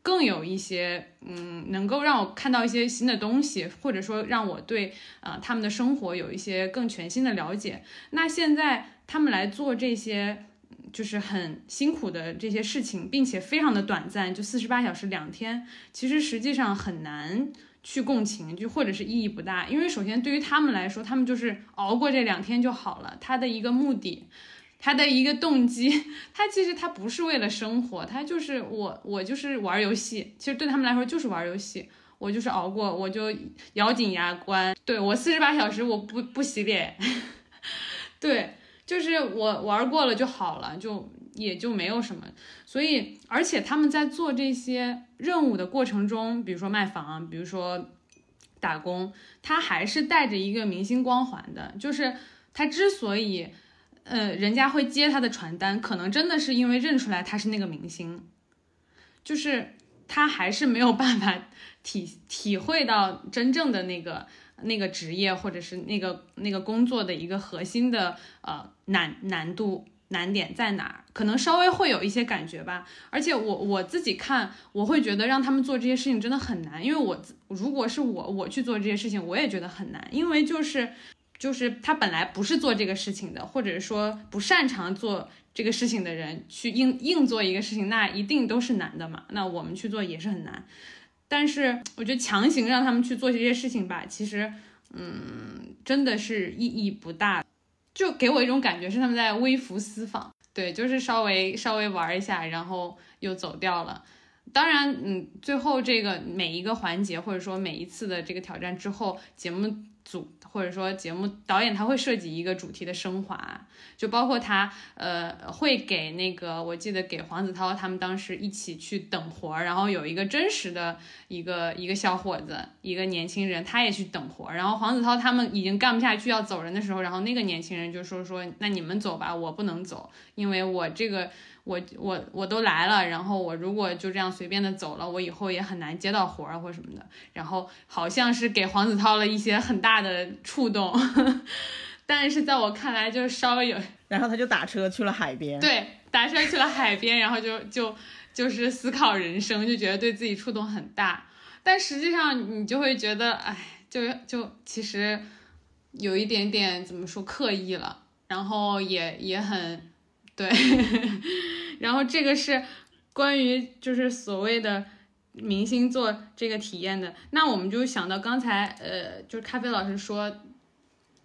Speaker 3: 更有一些嗯，能够让我看到一些新的东西，或者说让我对啊他们的生活有一些更全新的了解。那现在他们来做这些。就是很辛苦的这些事情，并且非常的短暂，就四十八小时两天，其实实际上很难去共情，就或者是意义不大。因为首先对于他们来说，他们就是熬过这两天就好了。他的一个目的，他的一个动机，他其实他不是为了生活，他就是我我就是玩游戏。其实对他们来说就是玩游戏，我就是熬过，我就咬紧牙关。对我四十八小时我不不洗脸，对。就是我玩过了就好了，就也就没有什么。所以，而且他们在做这些任务的过程中，比如说卖房，比如说打工，他还是带着一个明星光环的。就是他之所以，呃，人家会接他的传单，可能真的是因为认出来他是那个明星。就是他还是没有办法 体体会到真正的那个。那个职业或者是那个那个工作的一个核心的呃难难度难点在哪儿？可能稍微会有一些感觉吧。而且我我自己看，我会觉得让他们做这些事情真的很难。因为我如果是我我去做这些事情，我也觉得很难。因为就是就是他本来不是做这个事情的，或者说不擅长做这个事情的人去硬硬做一个事情，那一定都是难的嘛。那我们去做也是很难。但是我觉得强行让他们去做这些事情吧，其实，嗯，真的是意义不大，就给我一种感觉是他们在微服私访，对，就是稍微稍微玩一下，然后又走掉了。当然，嗯，最后这个每一个环节或者说每一次的这个挑战之后，节目组或者说节目导演他会设计一个主题的升华，就包括他呃会给那个我记得给黄子韬他们当时一起去等活儿，然后有一个真实的一个一个小伙子，一个年轻人，他也去等活儿，然后黄子韬他们已经干不下去要走人的时候，然后那个年轻人就说说那你们走吧，我不能走，因为我这个。我我我都来了，然后我如果就这样随便的走了，我以后也很难接到活儿或什么的。然后好像是给黄子韬了一些很大的触动，但是在我看来就稍微有。
Speaker 2: 然后他就打车去了海边。
Speaker 3: 对，打车去了海边，然后就就就是思考人生，就觉得对自己触动很大。但实际上你就会觉得，哎，就就其实有一点点怎么说刻意了，然后也也很。对，然后这个是关于就是所谓的明星做这个体验的，那我们就想到刚才呃，就是咖啡老师说，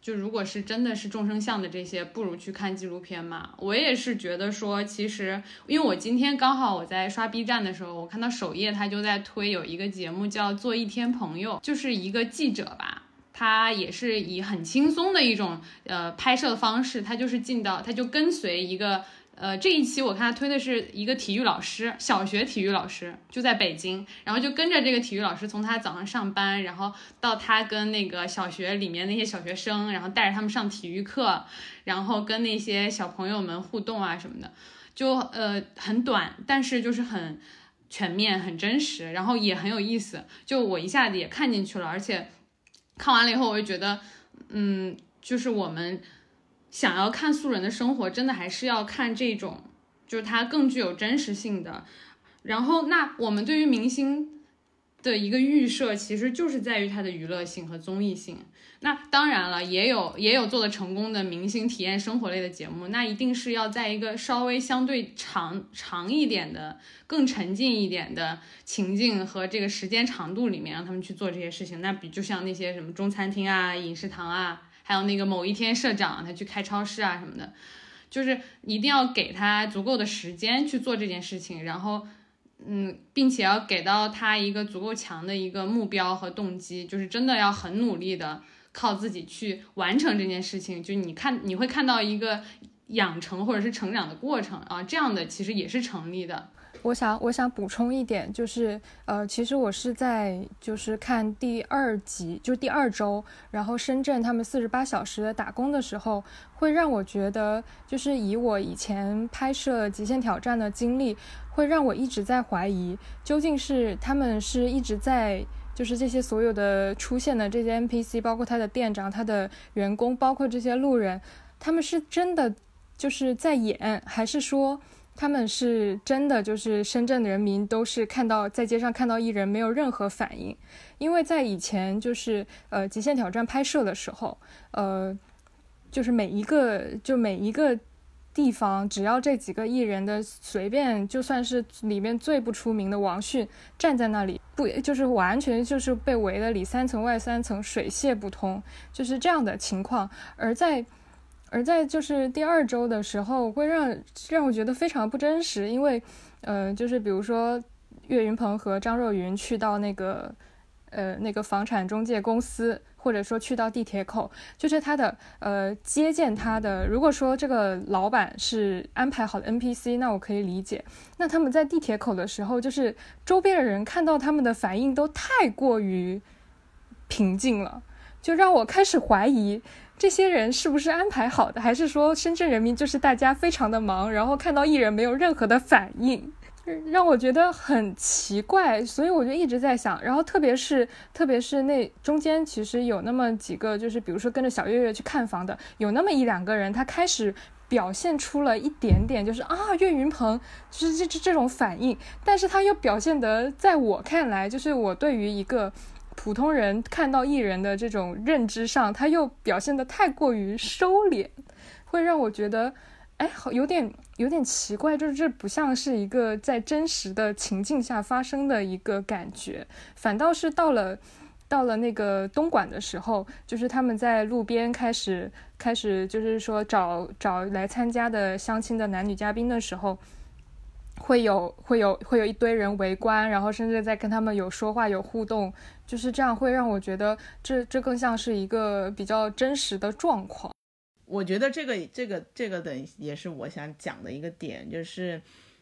Speaker 3: 就如果是真的是众生相的这些，不如去看纪录片嘛。我也是觉得说，其实因为我今天刚好我在刷 B 站的时候，我看到首页他就在推有一个节目叫做一天朋友，就是一个记者吧。他也是以很轻松的一种呃拍摄的方式，他就是进到，他就跟随一个呃这一期我看他推的是一个体育老师，小学体育老师就在北京，然后就跟着这个体育老师从他早上上班，然后到他跟那个小学里面那些小学生，然后带着他们上体育课，然后跟那些小朋友们互动啊什么的，就呃很短，但是就是很全面、很真实，然后也很有意思，就我一下子也看进去了，而且。看完了以后，我就觉得，嗯，就是我们想要看素人的生活，真的还是要看这种，就是它更具有真实性的。然后，那我们对于明星的一个预设，其实就是在于它的娱乐性和综艺性。那当然了，也有也有做的成功的明星体验生活类的节目，那一定是要在一个稍微相对长长一点的、更沉浸一点的情境和这个时间长度里面，让他们去做这些事情。那比就像那些什么中餐厅啊、饮食堂啊，还有那个某一天社长他去开超市啊什么的，就是一定要给他足够的时间去做这件事情，然后嗯，并且要给到他一个足够强的一个目标和动机，就是真的要很努力的。靠自己去完成这件事情，就你看你会看到一个养成或者是成长的过程啊，这样的其实也是成立的。
Speaker 4: 我想我想补充一点，就是呃，其实我是在就是看第二集，就第二周，然后深圳他们四十八小时的打工的时候，会让我觉得，就是以我以前拍摄极限挑战的经历，会让我一直在怀疑，究竟是他们是一直在。就是这些所有的出现的这些 NPC，包括他的店长、他的员工，包括这些路人，他们是真的就是在演，还是说他们是真的就是深圳的人民都是看到在街上看到艺人没有任何反应？因为在以前就是呃极限挑战拍摄的时候，呃，就是每一个就每一个。地方只要这几个艺人的随便，就算是里面最不出名的王迅站在那里，不就是完全就是被围的里三层外三层，水泄不通，就是这样的情况。而在而在就是第二周的时候，会让让我觉得非常不真实，因为呃，就是比如说岳云鹏和张若昀去到那个呃那个房产中介公司。或者说去到地铁口，就是他的呃接见他的。如果说这个老板是安排好的 NPC，那我可以理解。那他们在地铁口的时候，就是周边的人看到他们的反应都太过于平静了，就让我开始怀疑这些人是不是安排好的，还是说深圳人民就是大家非常的忙，然后看到艺人没有任何的反应。让我觉得很奇怪，所以我就一直在想，然后特别是特别是那中间其实有那么几个，就是比如说跟着小月月去看房的，有那么一两个人，他开始表现出了一点点，就是啊岳云鹏，就是这这这种反应，但是他又表现得，在我看来，就是我对于一个普通人看到艺人的这种认知上，他又表现得太过于收敛，会让我觉得。哎，好，有点有点奇怪，就是这不像是一个在真实的情境下发生的一个感觉，反倒是到了到了那个东莞的时候，就是他们在路边开始开始，就是说找找来参加的相亲的男女嘉宾的时候，会有会有会有一堆人围观，然后甚至在跟他们有说话有互动，就是这样会让我觉得这这更像是一个比较真实的状况。
Speaker 2: 我觉得这个这个这个的也是我想讲的一个点，就是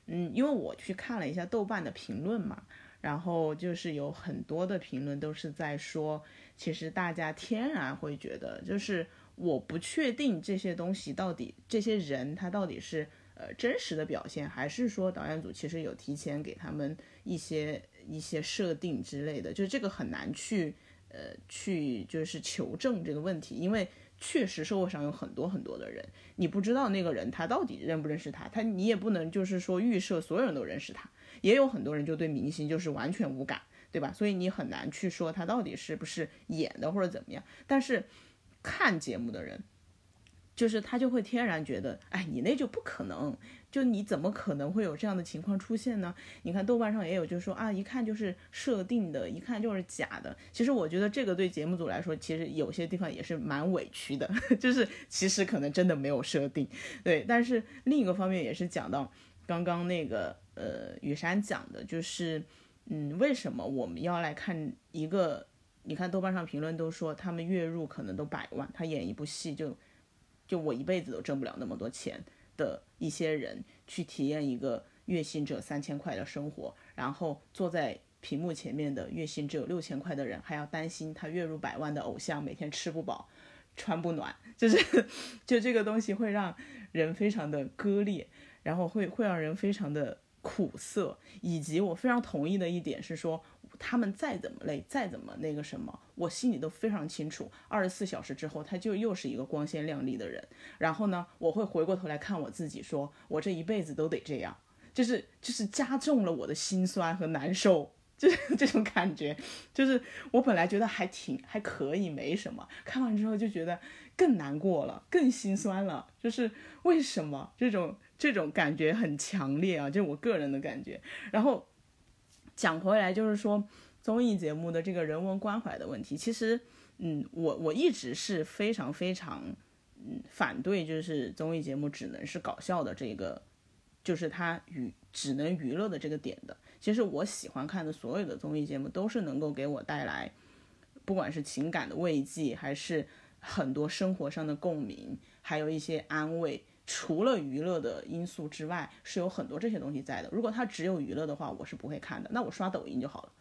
Speaker 2: 嗯，因为我去看了一下豆瓣的评论嘛，然后就是有很多的评论都是在说，其实大家天然会觉得，就是我不确定这些东西到底这些人他到底是。呃，真实的表现，还是说导演组其实有提前给他们一些一些设定之类的，就是这个很难去呃去就是求证这个问题，因为确实社会上有很多很多的人，你不知道那个人他到底认不认识他，他你也不能就是说预设所有人都认识他，也有很多人就对明星就是完全无感，对吧？所以你很难去说他到底是不是演的或者怎么样，但是看节目的人。就是他就会天然觉得，哎，你那就不可能，就你怎么可能会有这样的情况出现呢？你看豆瓣上也有，就是说啊，一看就是设定的，一看就是假的。其实我觉得这个对节目组来说，其实有些地方也是蛮委屈的，就是其实可能真的没有设定，对。但是另一个方面也是讲到刚刚那个呃雨山讲的，就是嗯，为什么我们要来看一个？你看豆瓣上评论都说他们月入可能都百万，他演一部戏就。就我一辈子都挣不了那么多钱的一些人，去体验一个月薪只有三千块的生活，然后坐在屏幕前面的月薪只有六千块的人，还要担心他月入百万的偶像每天吃不饱、穿不暖，就是 就这个东西会让人非常的割裂，然后会会让人非常的苦涩，以及我非常同意的一点是说。他们再怎么累，再怎么那个什么，我心里都非常清楚。二十四小时之后，他就又是一个光鲜亮丽的人。然后呢，我会回过头来看我自己，说我这一辈子都得这样，就是就是加重了我的心酸和难受，就是 这种感觉。就是我本来觉得还挺还可以，没什么，看完之后就觉得更难过了，更心酸了。就是为什么这种这种感觉很强烈啊？就我个人的感觉。然后。讲回来就是说，综艺节目的这个人文关怀的问题，其实，嗯，我我一直是非常非常，嗯，反对就是综艺节目只能是搞笑的这个，就是它娱只能娱乐的这个点的。其实我喜欢看的所有的综艺节目都是能够给我带来，不管是情感的慰藉，还是很多生活上的共鸣，还有一些安慰。除了娱乐的因素之外，是有很多这些东西在的。如果它只有娱乐的话，我是不会看的。那我刷抖音就好了，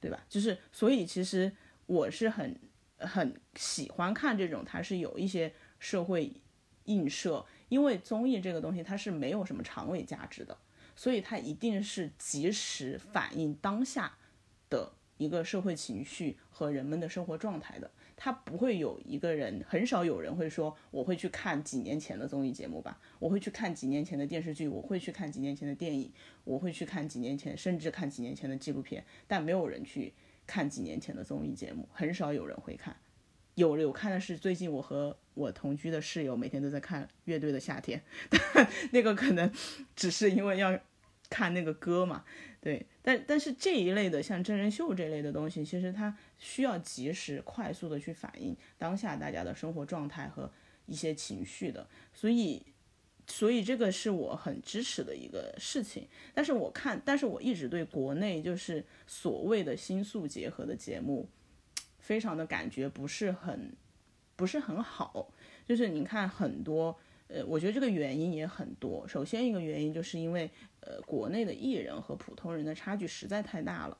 Speaker 2: 对吧？就是，所以其实我是很很喜欢看这种，它是有一些社会映射。因为综艺这个东西它是没有什么长尾价值的，所以它一定是及时反映当下的一个社会情绪和人们的生活状态的。他不会有一个人，很少有人会说我会去看几年前的综艺节目吧，我会去看几年前的电视剧，我会去看几年前的电影，我会去看几年前，甚至看几年前的纪录片，但没有人去看几年前的综艺节目，很少有人会看。有有看的是最近我和我同居的室友每天都在看乐队的夏天，但 那个可能只是因为要看那个歌嘛。对，但但是这一类的像真人秀这类的东西，其实它需要及时、快速的去反映当下大家的生活状态和一些情绪的，所以，所以这个是我很支持的一个事情。但是我看，但是我一直对国内就是所谓的新素结合的节目，非常的感觉不是很，不是很好。就是你看很多。呃，我觉得这个原因也很多。首先一个原因就是因为，呃，国内的艺人和普通人的差距实在太大了。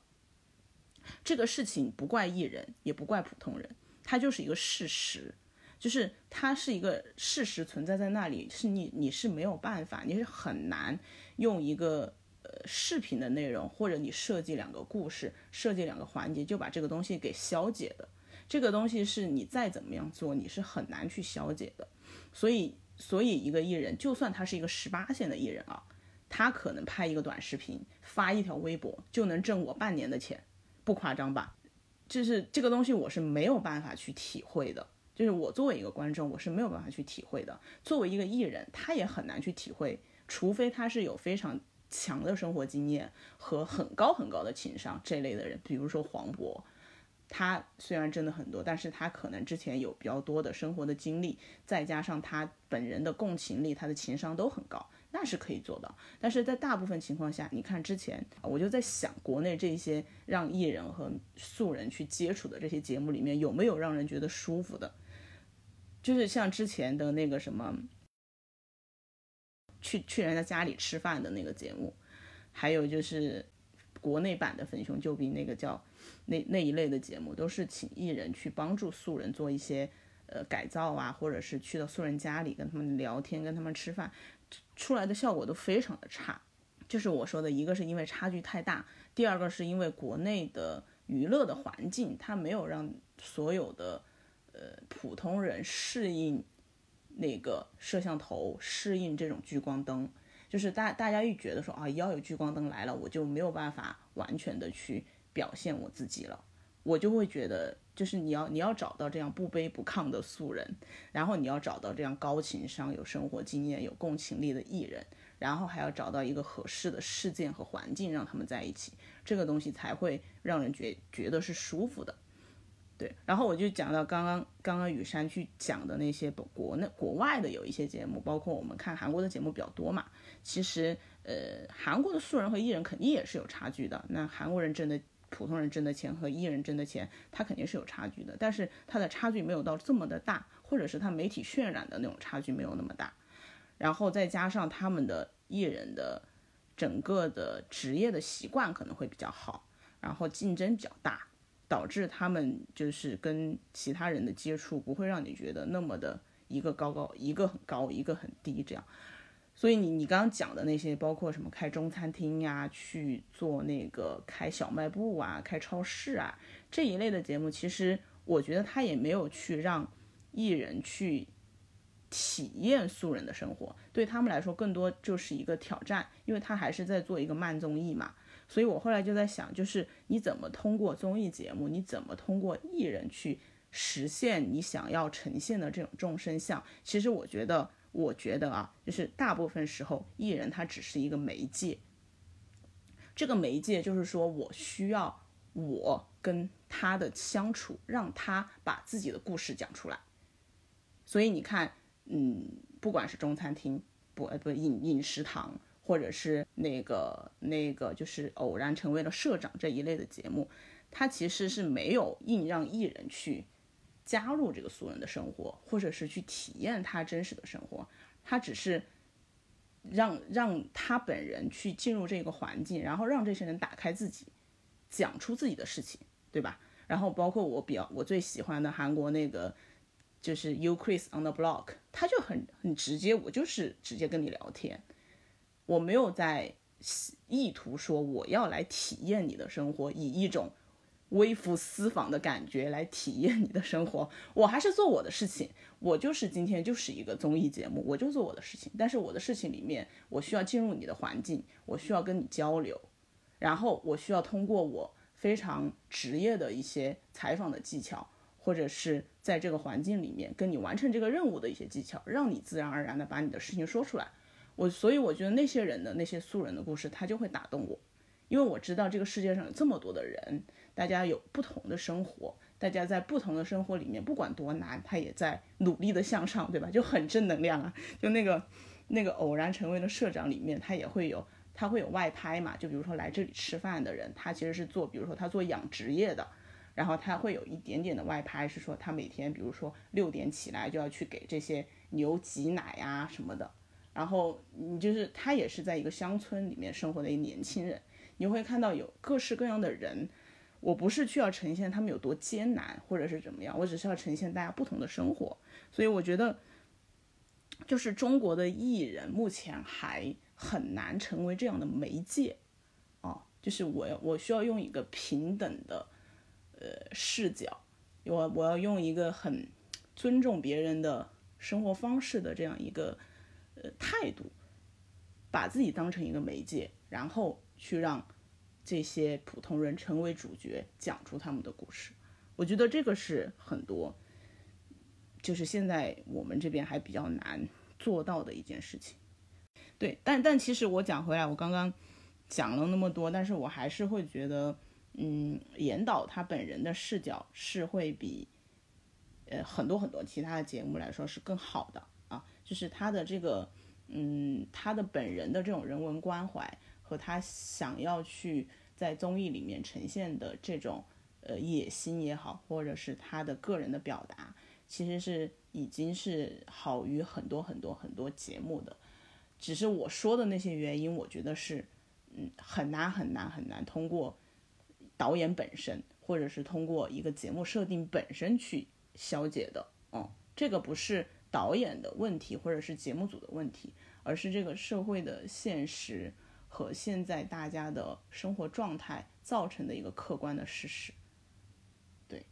Speaker 2: 这个事情不怪艺人，也不怪普通人，它就是一个事实，就是它是一个事实存在在那里，是你你是没有办法，你是很难用一个呃视频的内容，或者你设计两个故事，设计两个环节就把这个东西给消解的。这个东西是你再怎么样做，你是很难去消解的，所以。所以，一个艺人，就算他是一个十八线的艺人啊，他可能拍一个短视频，发一条微博，就能挣我半年的钱，不夸张吧？就是这个东西，我是没有办法去体会的。就是我作为一个观众，我是没有办法去体会的。作为一个艺人，他也很难去体会，除非他是有非常强的生活经验和很高很高的情商这类的人，比如说黄渤。他虽然挣的很多，但是他可能之前有比较多的生活的经历，再加上他本人的共情力，他的情商都很高。那是可以做到。但是在大部分情况下，你看之前我就在想，国内这些让艺人和素人去接触的这些节目里面，有没有让人觉得舒服的？就是像之前的那个什么，去去人家家里吃饭的那个节目，还有就是国内版的《粉熊救兵》那个叫那那一类的节目，都是请艺人去帮助素人做一些呃改造啊，或者是去到素人家里跟他们聊天、跟他们吃饭，出来的效果都非常的差。就是我说的一个是因为差距太大，第二个是因为国内的娱乐的环境，它没有让所有的。呃，普通人适应那个摄像头，适应这种聚光灯，就是大大家一觉得说啊，要有聚光灯来了，我就没有办法完全的去表现我自己了，我就会觉得，就是你要你要找到这样不卑不亢的素人，然后你要找到这样高情商、有生活经验、有共情力的艺人，然后还要找到一个合适的事件和环境让他们在一起，这个东西才会让人觉觉得是舒服的。对，然后我就讲到刚刚刚刚雨山去讲的那些国内国外的有一些节目，包括我们看韩国的节目比较多嘛。其实，呃，韩国的素人和艺人肯定也是有差距的。那韩国人挣的普通人挣的钱和艺人挣的钱，他肯定是有差距的。但是他的差距没有到这么的大，或者是他媒体渲染的那种差距没有那么大。然后再加上他们的艺人的整个的职业的习惯可能会比较好，然后竞争比较大。导致他们就是跟其他人的接触不会让你觉得那么的一个高高一个很高一个很低这样，所以你你刚刚讲的那些包括什么开中餐厅呀，去做那个开小卖部啊，开超市啊这一类的节目，其实我觉得他也没有去让艺人去体验素人的生活，对他们来说更多就是一个挑战，因为他还是在做一个慢综艺嘛。所以我后来就在想，就是你怎么通过综艺节目，你怎么通过艺人去实现你想要呈现的这种众生相？其实我觉得，我觉得啊，就是大部分时候艺人他只是一个媒介。这个媒介就是说我需要我跟他的相处，让他把自己的故事讲出来。所以你看，嗯，不管是中餐厅，不呃不饮饮食堂。或者是那个那个就是偶然成为了社长这一类的节目，它其实是没有硬让艺人去加入这个素人的生活，或者是去体验他真实的生活，他只是让让他本人去进入这个环境，然后让这些人打开自己，讲出自己的事情，对吧？然后包括我比较我最喜欢的韩国那个就是 You Chris on the Block，他就很很直接，我就是直接跟你聊天。我没有在意图说我要来体验你的生活，以一种微服私访的感觉来体验你的生活。我还是做我的事情，我就是今天就是一个综艺节目，我就做我的事情。但是我的事情里面，我需要进入你的环境，我需要跟你交流，然后我需要通过我非常职业的一些采访的技巧，或者是在这个环境里面跟你完成这个任务的一些技巧，让你自然而然的把你的事情说出来。我所以我觉得那些人的那些素人的故事，他就会打动我，因为我知道这个世界上有这么多的人，大家有不同的生活，大家在不同的生活里面，不管多难，他也在努力的向上，对吧？就很正能量啊。就那个那个偶然成为了社长里面，他也会有他会有外拍嘛，就比如说来这里吃饭的人，他其实是做，比如说他做养殖业的，然后他会有一点点的外拍，是说他每天比如说六点起来就要去给这些牛挤奶呀什么的。然后你就是他也是在一个乡村里面生活的一年轻人，你会看到有各式各样的人。我不是去要呈现他们有多艰难或者是怎么样，我只是要呈现大家不同的生活。所以我觉得，就是中国的艺人目前还很难成为这样的媒介。哦，就是我我需要用一个平等的呃视角，我我要用一个很尊重别人的生活方式的这样一个。呃，态度，把自己当成一个媒介，然后去让这些普通人成为主角，讲出他们的故事。我觉得这个是很多，就是现在我们这边还比较难做到的一件事情。对，但但其实我讲回来，我刚刚讲了那么多，但是我还是会觉得，嗯，严导他本人的视角是会比呃很多很多其他的节目来说是更好的啊。就是他的这个，嗯，他的本人的这种人文关怀和他想要去在综艺里面呈现的这种呃野心也好，或者是他的个人的表达，其实是已经是好于很多很多很多节目的。只是我说的那些原因，我觉得是嗯很难很难很难通过导演本身，或者是通过一个节目设定本身去消解的。哦，这个不是导演的问题，或者是节目组的问题，而是这个社会的现实和现在大家的生活状态造成的一个客观的事实。对，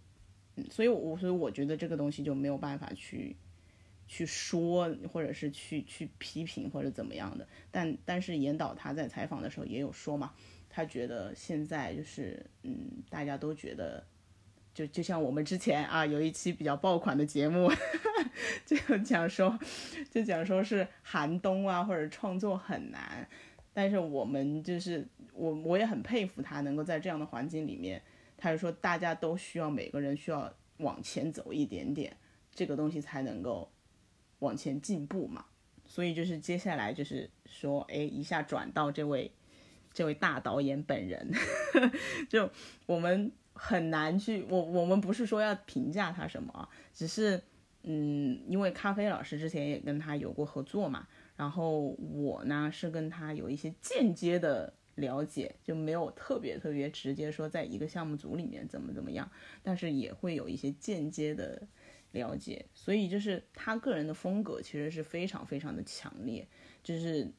Speaker 2: 嗯，所以我所以我觉得这个东西就没有办法去去说，或者是去去批评或者怎么样的。但但是严导他在采访的时候也有说嘛，他觉得现在就是嗯，大家都觉得。就就像我们之前啊，有一期比较爆款的节目，就讲说，就讲说是寒冬啊，或者创作很难，但是我们就是我我也很佩服他能够在这样的环境里面，他就说大家都需要每个人需要往前走一点点，这个东西才能够往前进步嘛。所以就是接下来就是说，哎，一下转到这位这位大导演本人，就我们。很难去，我我们不是说要评价他什么，只是，嗯，因为咖啡老师之前也跟他有过合作嘛，然后我呢是跟他有一些间接的了解，就没有特别特别直接说在一个项目组里面怎么怎么样，但是也会有一些间接的了解，所以就是他个人的风格其实是非常非常的强烈，就是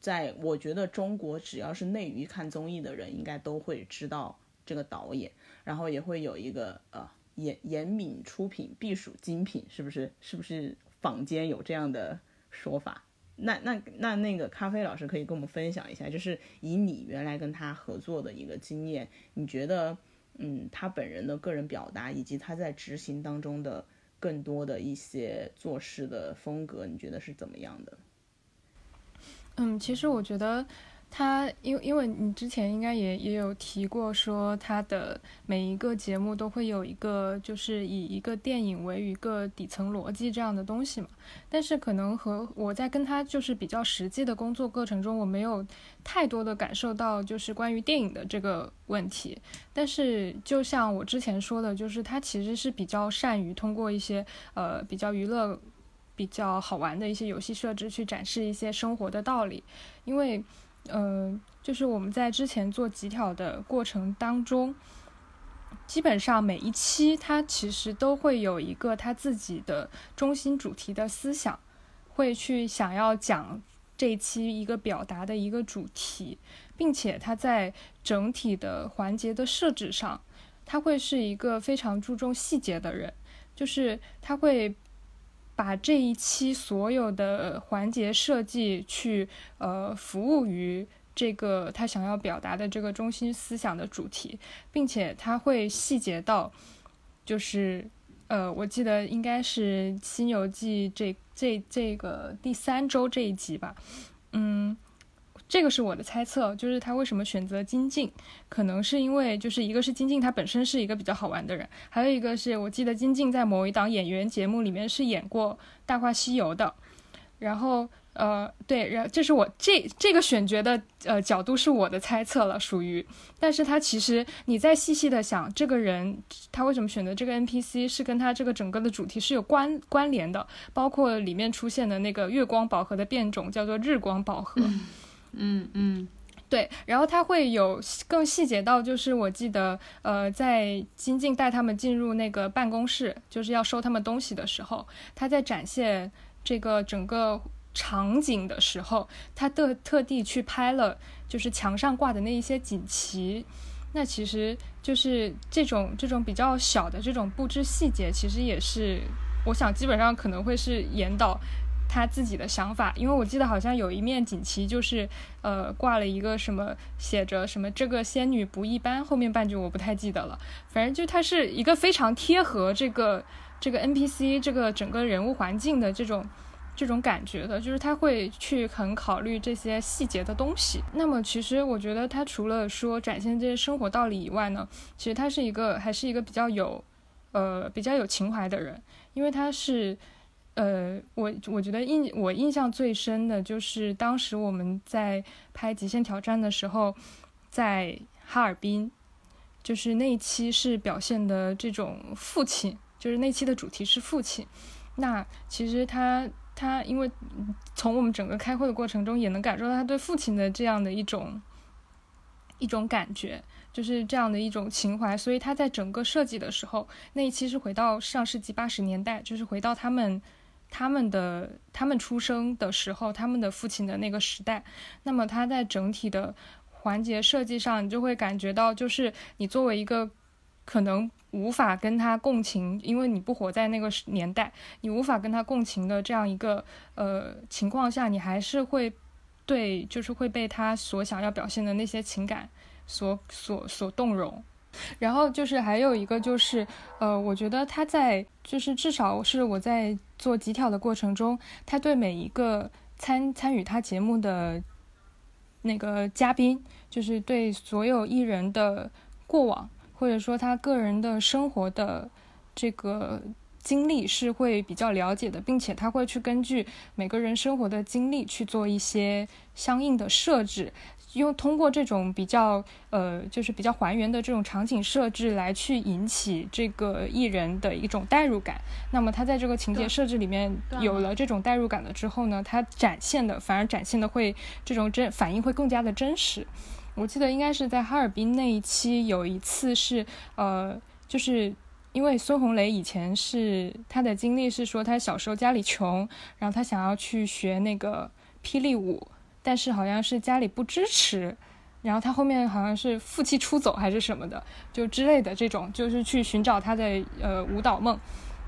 Speaker 2: 在我觉得中国只要是内娱看综艺的人，应该都会知道这个导演。然后也会有一个呃严严敏出品必属精品，是不是？是不是坊间有这样的说法？那那那那个咖啡老师可以跟我们分享一下，就是以你原来跟他合作的一个经验，你觉得嗯他本人的个人表达以及他在执行当中的更多的一些做事的风格，你觉得是怎么样的？
Speaker 4: 嗯，其实我觉得。他因为因为你之前应该也也有提过，说他的每一个节目都会有一个，就是以一个电影为一个底层逻辑这样的东西嘛。但是可能和我在跟他就是比较实际的工作过程中，我没有太多的感受到就是关于电影的这个问题。但是就像我之前说的，就是他其实是比较善于通过一些呃比较娱乐、比较好玩的一些游戏设置去展示一些生活的道理，因为。嗯，就是我们在之前做集挑的过程当中，基本上每一期它其实都会有一个它自己的中心主题的思想，会去想要讲这一期一个表达的一个主题，并且它在整体的环节的设置上，他会是一个非常注重细节的人，就是他会。把这一期所有的环节设计去呃服务于这个他想要表达的这个中心思想的主题，并且他会细节到，就是呃我记得应该是《西游记》这这这个第三周这一集吧，嗯。这个是我的猜测，就是他为什么选择金靖，可能是因为就是一个是金靖他本身是一个比较好玩的人，还有一个是我记得金靖在某一档演员节目里面是演过《大话西游》的，然后呃对，然这是我这这个选角的呃角度是我的猜测了，属于，但是他其实你再细细的想，这个人他为什么选择这个 NPC 是跟他这个整个的主题是有关关联的，包括里面出现的那个月光宝盒的变种叫做日光宝盒。
Speaker 3: 嗯 嗯嗯，
Speaker 4: 对，然后他会有更细节到，就是我记得，呃，在金靖带他们进入那个办公室，就是要收他们东西的时候，他在展现这个整个场景的时候，他特特地去拍了，就是墙上挂的那一些锦旗，那其实就是这种这种比较小的这种布置细节，其实也是，我想基本上可能会是引导。他自己的想法，因为我记得好像有一面锦旗，就是呃挂了一个什么写着什么这个仙女不一般，后面半句我不太记得了。反正就他是一个非常贴合这个这个 NPC 这个整个人物环境的这种这种感觉的，就是他会去很考虑这些细节的东西。那么其实我觉得他除了说展现这些生活道理以外呢，其实他是一个还是一个比较有呃比较有情怀的人，因为他是。呃，我我觉得印我印象最深的就是当时我们在拍《极限挑战》的时候，在哈尔滨，就是那一期是表现的这种父亲，就是那期的主题是父亲。那其实他他因为从我们整个开会的过程中也能感受到他对父亲的这样的一种一种感觉。就是这样的一种情怀，所以他在整个设计的时候，那一期是回到上世纪八十年代，就是回到他们他们的他们出生的时候，他们的父亲的那个时代。那么他在整体的环节设计上，你就会感觉到，就是你作为一个可能无法跟他共情，因为你不活在那个年代，你无法跟他共情的这样一个呃情况下，你还是会对，就是会被他所想要表现的那些情感。所所所动容，然后就是还有一个就是，呃，我觉得他在就是至少是我在做集挑的过程中，他对每一个参参与他节目的那个嘉宾，就是对所有艺人的过往或者说他个人的生活的这个经历是会比较了解的，并且他会去根据每个人生活的经历去做一些相应的设置。用通过这种比较呃，就是比较还原的这种场景设置来去引起这个艺人的一种代入感。那么他在这个情节设置里面有了这种代入感了之后呢，他展现的反而展现的会这种真反应会更加的真实。我记得应该是在哈尔滨那一期有一次是呃，就是因为孙红雷以前是他的经历是说他小时候家里穷，然后他想要去学那个霹雳舞。但是好像是家里不支持，然后他后面好像是负气出走还是什么的，就之类的这种，就是去寻找他的呃舞蹈梦。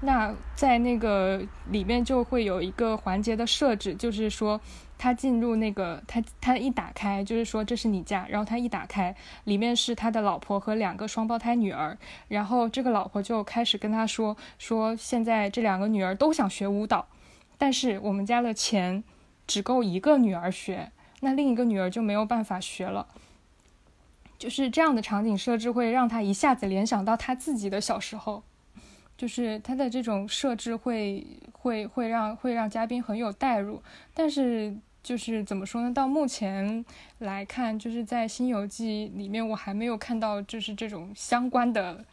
Speaker 4: 那在那个里面就会有一个环节的设置，就是说他进入那个他他一打开，就是说这是你家，然后他一打开，里面是他的老婆和两个双胞胎女儿，然后这个老婆就开始跟他说说现在这两个女儿都想学舞蹈，但是我们家的钱。只够一个女儿学，那另一个女儿就没有办法学了。就是这样的场景设置会让他一下子联想到他自己的小时候，就是他的这种设置会会会让会让嘉宾很有代入。但是就是怎么说呢？到目前来看，就是在《新游记》里面，我还没有看到就是这种相关的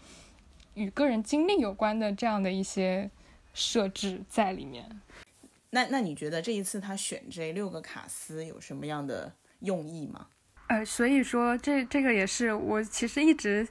Speaker 4: 与个人经历有关的这样的一些设置在里面。
Speaker 2: 那那你觉得这一次他选这六个卡司有什么样的用意吗？
Speaker 4: 呃，所以说这这个也是我其实一直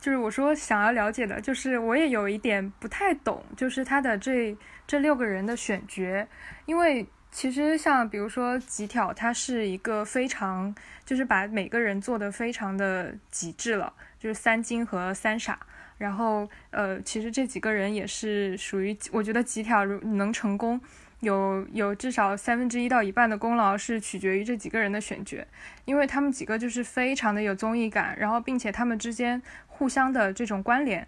Speaker 4: 就是我说想要了解的，就是我也有一点不太懂，就是他的这这六个人的选角，因为其实像比如说吉挑，他是一个非常就是把每个人做的非常的极致了，就是三金和三傻，然后呃，其实这几个人也是属于我觉得吉挑如能成功。有有至少三分之一到一半的功劳是取决于这几个人的选角，因为他们几个就是非常的有综艺感，然后并且他们之间互相的这种关联，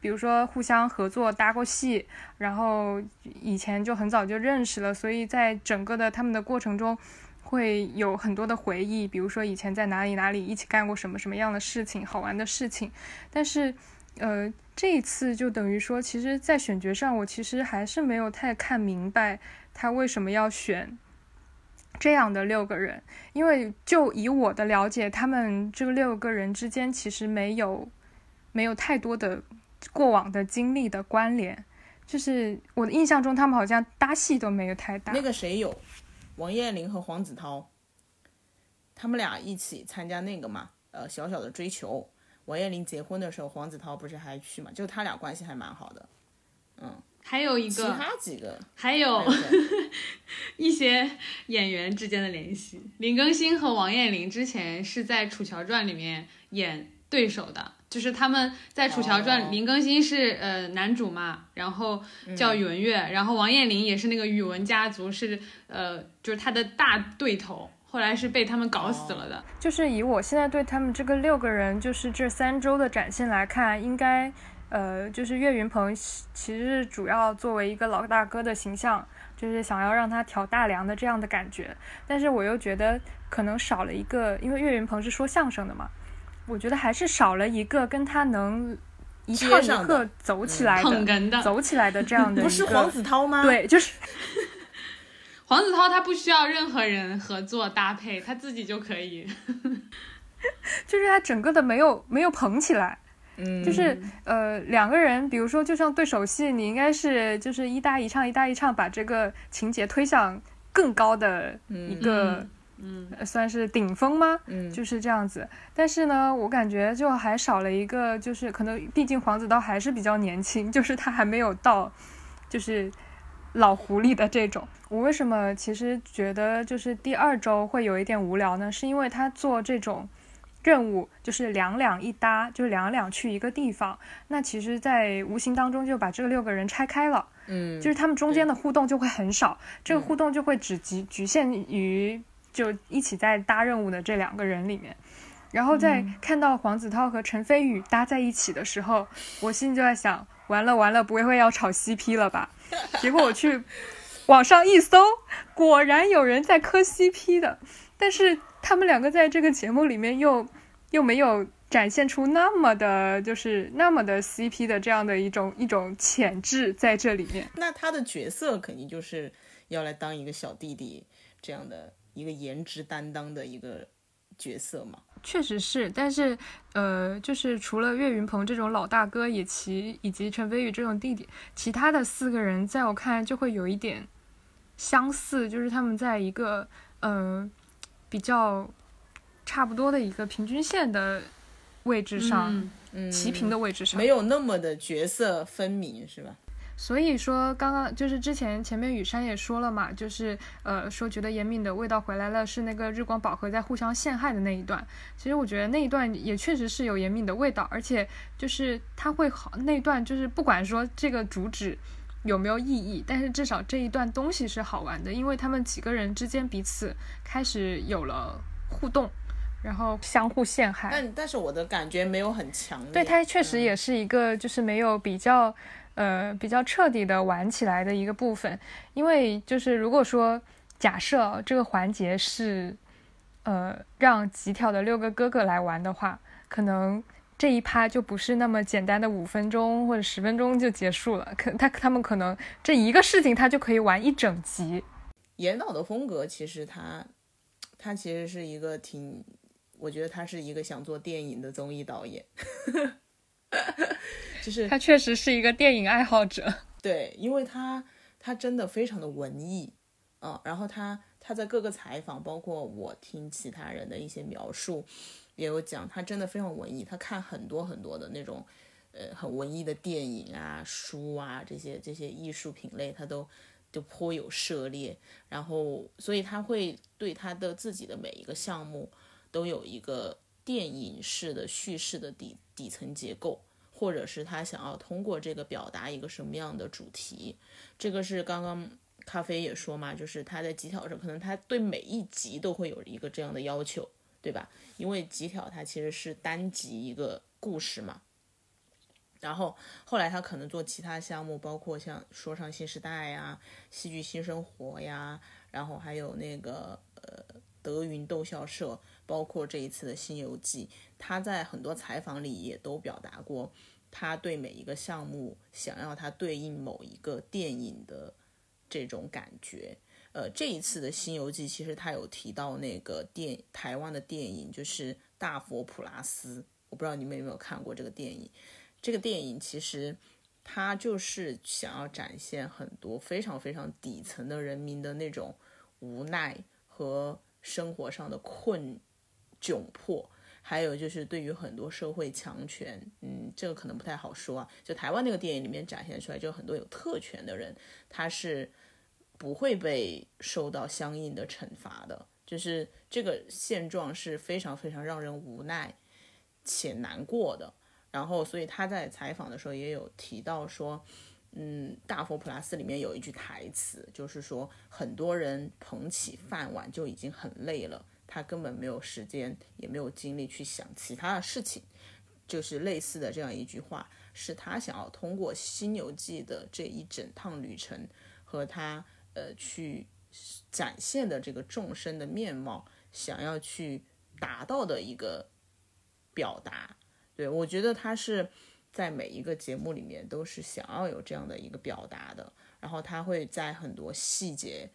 Speaker 4: 比如说互相合作搭过戏，然后以前就很早就认识了，所以在整个的他们的过程中会有很多的回忆，比如说以前在哪里哪里一起干过什么什么样的事情，好玩的事情，但是。呃，这一次就等于说，其实，在选角上，我其实还是没有太看明白他为什么要选这样的六个人。因为就以我的了解，他们这六个人之间其实没有没有太多的过往的经历的关联。就是我的印象中，他们好像搭戏都没有太大。
Speaker 2: 那个谁有？王彦霖和黄子韬，他们俩一起参加那个嘛？呃，小小的追求。王彦霖结婚的时候，黄子韬不是还去嘛？就他俩关系还蛮好的。嗯，
Speaker 3: 还有一个，其
Speaker 2: 他几个，
Speaker 3: 还有 一些演员之间的联系。林更新和王彦霖之前是在《楚乔传》里面演对手的，就是他们在《楚乔传》，林更新是呃男主嘛，然后叫宇文玥，然后王彦霖也是那个宇文家族是呃就是他的大对头。后来是被他们搞死了的。
Speaker 4: 就是以我现在对他们这个六个人，就是这三周的展现来看，应该，呃，就是岳云鹏其实是主要作为一个老大哥的形象，就是想要让他挑大梁的这样的感觉。但是我又觉得可能少了一个，因为岳云鹏是说相声的嘛，我觉得还是少了一个跟他能一唱一
Speaker 2: 上
Speaker 4: 和走起来
Speaker 3: 的
Speaker 4: 走起来的这样的，
Speaker 2: 不是黄子韬吗？，
Speaker 4: 对，就是
Speaker 3: 黄子韬他不需要任何人合作搭配，他自己就可以。
Speaker 4: 就是他整个的没有没有捧起来，
Speaker 2: 嗯，
Speaker 4: 就是呃两个人，比如说就像对手戏，你应该是就是一搭一唱一搭一唱，把这个情节推向更高的一个。
Speaker 3: 嗯，
Speaker 4: 呃算是顶峰吗？
Speaker 2: 嗯，
Speaker 4: 就是这样子。但是呢，我感觉就还少了一个，就是可能毕竟黄子韬还是比较年轻，就是他还没有到，就是老狐狸的这种。我为什么其实觉得就是第二周会有一点无聊呢？是因为他做这种任务就是两两一搭，就是两两去一个地方，那其实，在无形当中就把这六个人拆开了。
Speaker 2: 嗯，
Speaker 4: 就是他们中间的互动就会很少，这个互动就会只局局限于就一起在搭任务的这两个人里面。然后在看到黄子韬和陈飞宇搭在一起的时候，我心里就在想：完了完了，不会要炒 CP 了吧？结果我去网上一搜，果然有人在磕 CP 的，但是他们两个在这个节目里面又又没有展现出那么的，就是那么的 CP 的这样的一种一种潜质在这里面。
Speaker 2: 那他的角色肯定就是要来当一个小弟弟这样的一个颜值担当的一个角色嘛。
Speaker 4: 确实是，但是呃，就是除了岳云鹏这种老大哥，以及以及陈飞宇这种弟弟，其他的四个人在我看来就会有一点相似，就是他们在一个呃比较差不多的一个平均线的位置上，齐平的位置上
Speaker 2: 没。有那么的角色分明，是吧？
Speaker 4: 所以说，刚刚就是之前前面雨山也说了嘛，就是呃说觉得严敏的味道回来了，是那个日光宝盒在互相陷害的那一段。其实我觉得那一段也确实是有严敏的味道，而且就是他会好那一段，就是不管说这个主旨有没有意义，但是至少这一段东西是好玩的，因为他们几个人之间彼此开始有了互动，然后相互陷害。
Speaker 2: 但但是我的感觉没有很强烈。
Speaker 4: 对，他确实
Speaker 2: 嗯
Speaker 4: 也是一个就是没有比较呃比较彻底的玩起来的一个部分，因为就是如果说假设这个环节是呃让极挑的六个哥哥来玩的话，可能。这一趴就不是那么简单的五分钟或者十分钟就结束了，可他他们可能这一个事情他就可以玩一整集。
Speaker 2: 严导的风格其实他他其实是一个挺，我觉得他是一个想做电影的综艺导演，就是
Speaker 4: 他确实是一个电影爱好者。
Speaker 2: 对，因为他他真的非常的文艺，嗯，然后他他在各个采访，包括我听其他人的一些描述，也有讲他真的非常文艺，他看很多很多的那种呃很文艺的电影啊、书啊这些这些艺术品类，他都就颇有涉猎，然后所以他会对他的自己的每一个项目都有一个电影式的叙事的底底层结构。或者是他想要通过这个表达一个什么样的主题，这个是刚刚咖啡也说嘛，就是他在极挑上，可能他对每一集都会有一个这样的要求，对吧？因为极挑它其实是单集一个故事嘛，然后后来他可能做其他项目，包括像说唱新时代呀、戏剧新生活呀，然后还有那个呃德云逗笑社，包括这一次的《新游记》，他在很多采访里也都表达过，他对每一个项目想要它对应某一个电影的这种感觉。呃，这一次的《新游记》其实他有提到那个电台湾的电影，就是《大佛普拉斯》，我不知道你们有没有看过这个电影。这个电影其实它就是想要展现很多非常非常底层的人民的那种无奈和生活上的困窘迫，还有就是对于很多社会强权，嗯，这个可能不太好说啊。就台湾那个电影里面展现出来，就很多有特权的人，他是不会被受到相应的惩罚的，就是这个现状是非常非常让人无奈且难过的。然后，所以他在采访的时候也有提到说，嗯，《大佛普拉斯》里面有一句台词，就是说很多人捧起饭碗就已经很累了，他根本没有时间，也没有精力去想其他的事情。就是类似的这样一句话，是他想要通过《新游记》的这一整趟旅程和他呃去展现的这个众生的面貌，想要去达到的一个表达。对我觉得他是，在每一个节目里面都是想要有这样的一个表达的，然后他会在很多细节，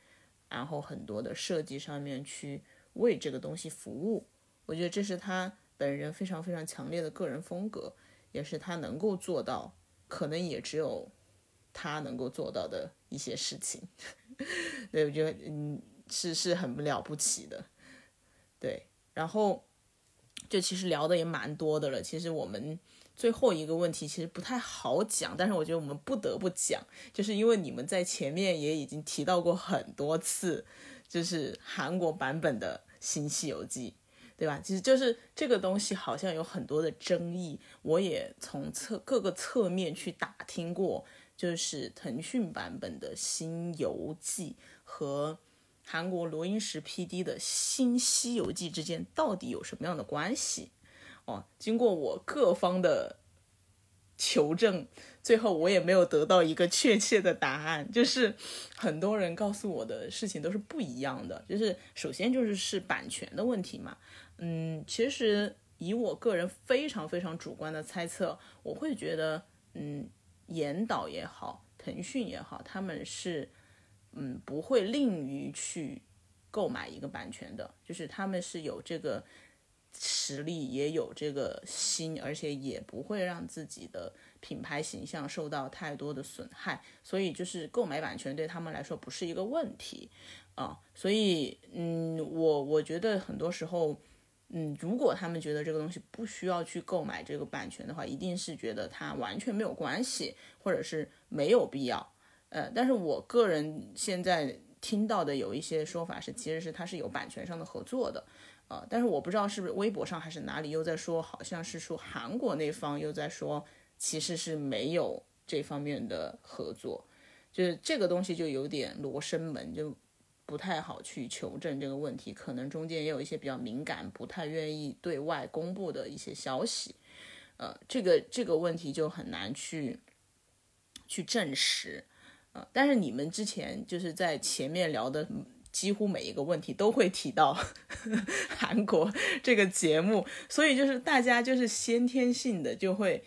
Speaker 2: 然后很多的设计上面去为这个东西服务。我觉得这是他本人非常非常强烈的个人风格，也是他能够做到，可能也只有他能够做到的一些事情。对，我觉得嗯是是很了不起的。对，然后就其实聊的也蛮多的了。其实我们最后一个问题其实不太好讲，但是我觉得我们不得不讲，就是因为你们在前面也已经提到过很多次，就是韩国版本的《新西游记》。对吧？其实就是这个东西好像有很多的争议，我也从侧各个侧面去打听过，就是腾讯版本的《新游记》和韩国罗英石 PD 的新《西游记》之间到底有什么样的关系？哦，经过我各方的求证，最后我也没有得到一个确切的答案。就是很多人告诉我的事情都是不一样的。就是首先就是是版权的问题嘛。嗯，其实以我个人非常非常主观的猜测，我会觉得，嗯，严导也好，腾讯也好，他们是，嗯，不会吝于去购买一个版权的，就是他们是有这个实力，也有这个心，而且也不会让自己的品牌形象受到太多的损害，所以就是购买版权对他们来说不是一个问题啊，所以，嗯，我我觉得很多时候。嗯，如果他们觉得这个东西不需要去购买这个版权的话，一定是觉得它完全没有关系，或者是没有必要。呃，但是我个人现在听到的有一些说法是，其实是它是有版权上的合作的。呃，但是我不知道是不是微博上还是哪里又在说，好像是说韩国那方又在说，其实是没有这方面的合作，就是这个东西就有点罗生门就。不太好去求证这个问题，可能中间也有一些比较敏感、不太愿意对外公布的一些消息，呃，这个这个问题就很难去去证实，呃，但是你们之前就是在前面聊的几乎每一个问题都会提到 韩国这个节目，所以就是大家就是先天性的就会，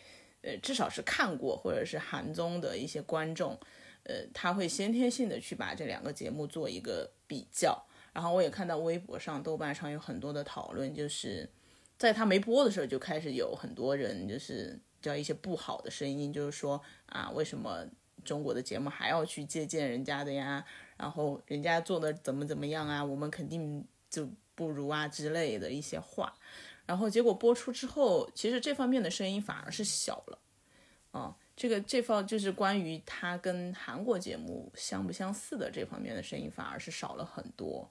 Speaker 2: 呃，至少是看过或者是韩综的一些观众。呃，他会先天性的去把这两个节目做一个比较，然后我也看到微博上、豆瓣上有很多的讨论，就是在他没播的时候就开始有很多人就是叫一些不好的声音，就是说啊，为什么中国的节目还要去借鉴人家的呀？然后人家做的怎么怎么样啊，我们肯定就不如啊之类的一些话。然后结果播出之后，其实这方面的声音反而是小了，啊。这个这方就是关于它跟韩国节目相不相似的这方面的声音，反而是少了很多。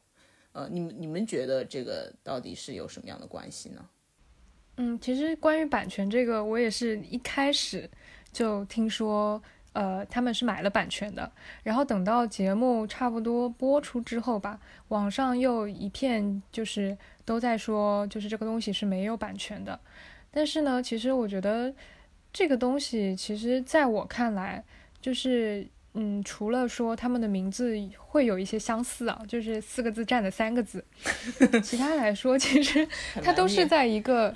Speaker 2: 呃，你们你们觉得这个到底是有什么样的关系呢？
Speaker 4: 嗯，其实关于版权这个，我也是一开始就听说，呃，他们是买了版权的。然后等到节目差不多播出之后吧，网上又一片就是都在说，就是这个东西是没有版权的。但是呢，其实我觉得。这个东西其实在我看来，就是嗯，除了说他们的名字会有一些相似啊，就是四个字占的三个字，其他来说，其实它都是在一个，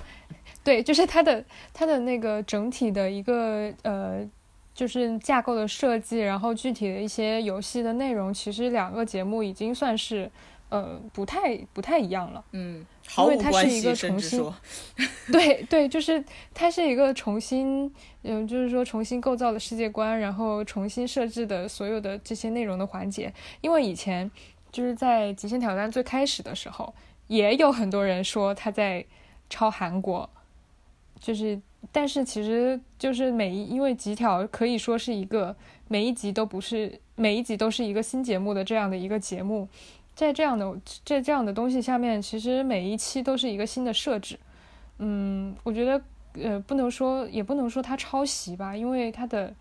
Speaker 4: 对，就是它的它的那个整体的一个呃，就是架构的设计，然后具体的一些游戏的内容，其实两个节目已经算是。呃，不太不太一样了，
Speaker 2: 嗯，
Speaker 4: 因为它是一个重新，对对，就是它是一个重新，嗯，就是说重新构造的世界观，然后重新设置的所有的这些内容的环节。因为以前就是在《极限挑战》最开始的时候，也有很多人说他在抄韩国，就是，但是其实就是每一，因为《极挑》可以说是一个每一集都不是每一集都是一个新节目的这样的一个节目。在这样的这这样的东西下面，其实每一期都是一个新的设置。嗯，我觉得呃不能说也不能说它抄袭吧，因为它的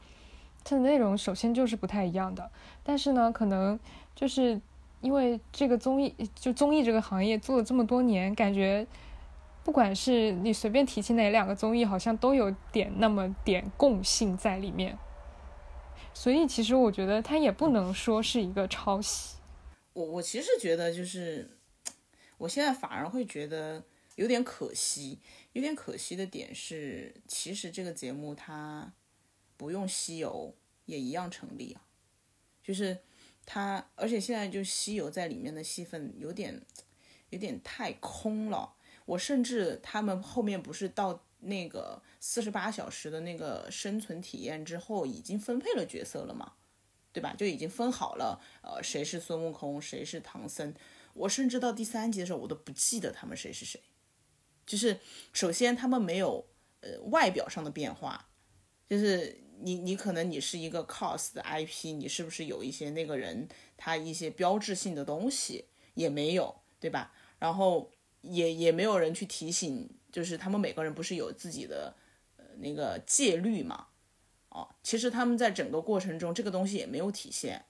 Speaker 4: 它的内容首先就是不太一样的。但是呢，可能就是因为这个综艺就综艺这个行业做了这么多年，感觉不管是你随便提起哪两个综艺，好像都有点那么点共性在里面。所以其实我觉得它也不能说是一个抄袭。
Speaker 2: 我我其实觉得就是，我现在反而会觉得，有点可惜。有点可惜的点是，其实这个节目它不用西游也一样成立啊，就是它，而且现在就西游在里面的戏份有点有点太空了。我甚至他们后面不是到那个四十八小时的那个生存体验之后，已经分配了角色了嘛，对吧？就已经分好了，呃，谁是孙悟空，谁是唐僧。我甚至到第三集的时候，我都不记得他们谁是谁。就是首先他们没有呃外表上的变化，就是你你可能你是一个 cos 的 IP，你是不是有一些那个人他一些标志性的东西也没有，对吧？然后也也没有人去提醒，就是他们每个人不是有自己的呃那个戒律嘛？其实他们在整个过程中这个东西也没有体现，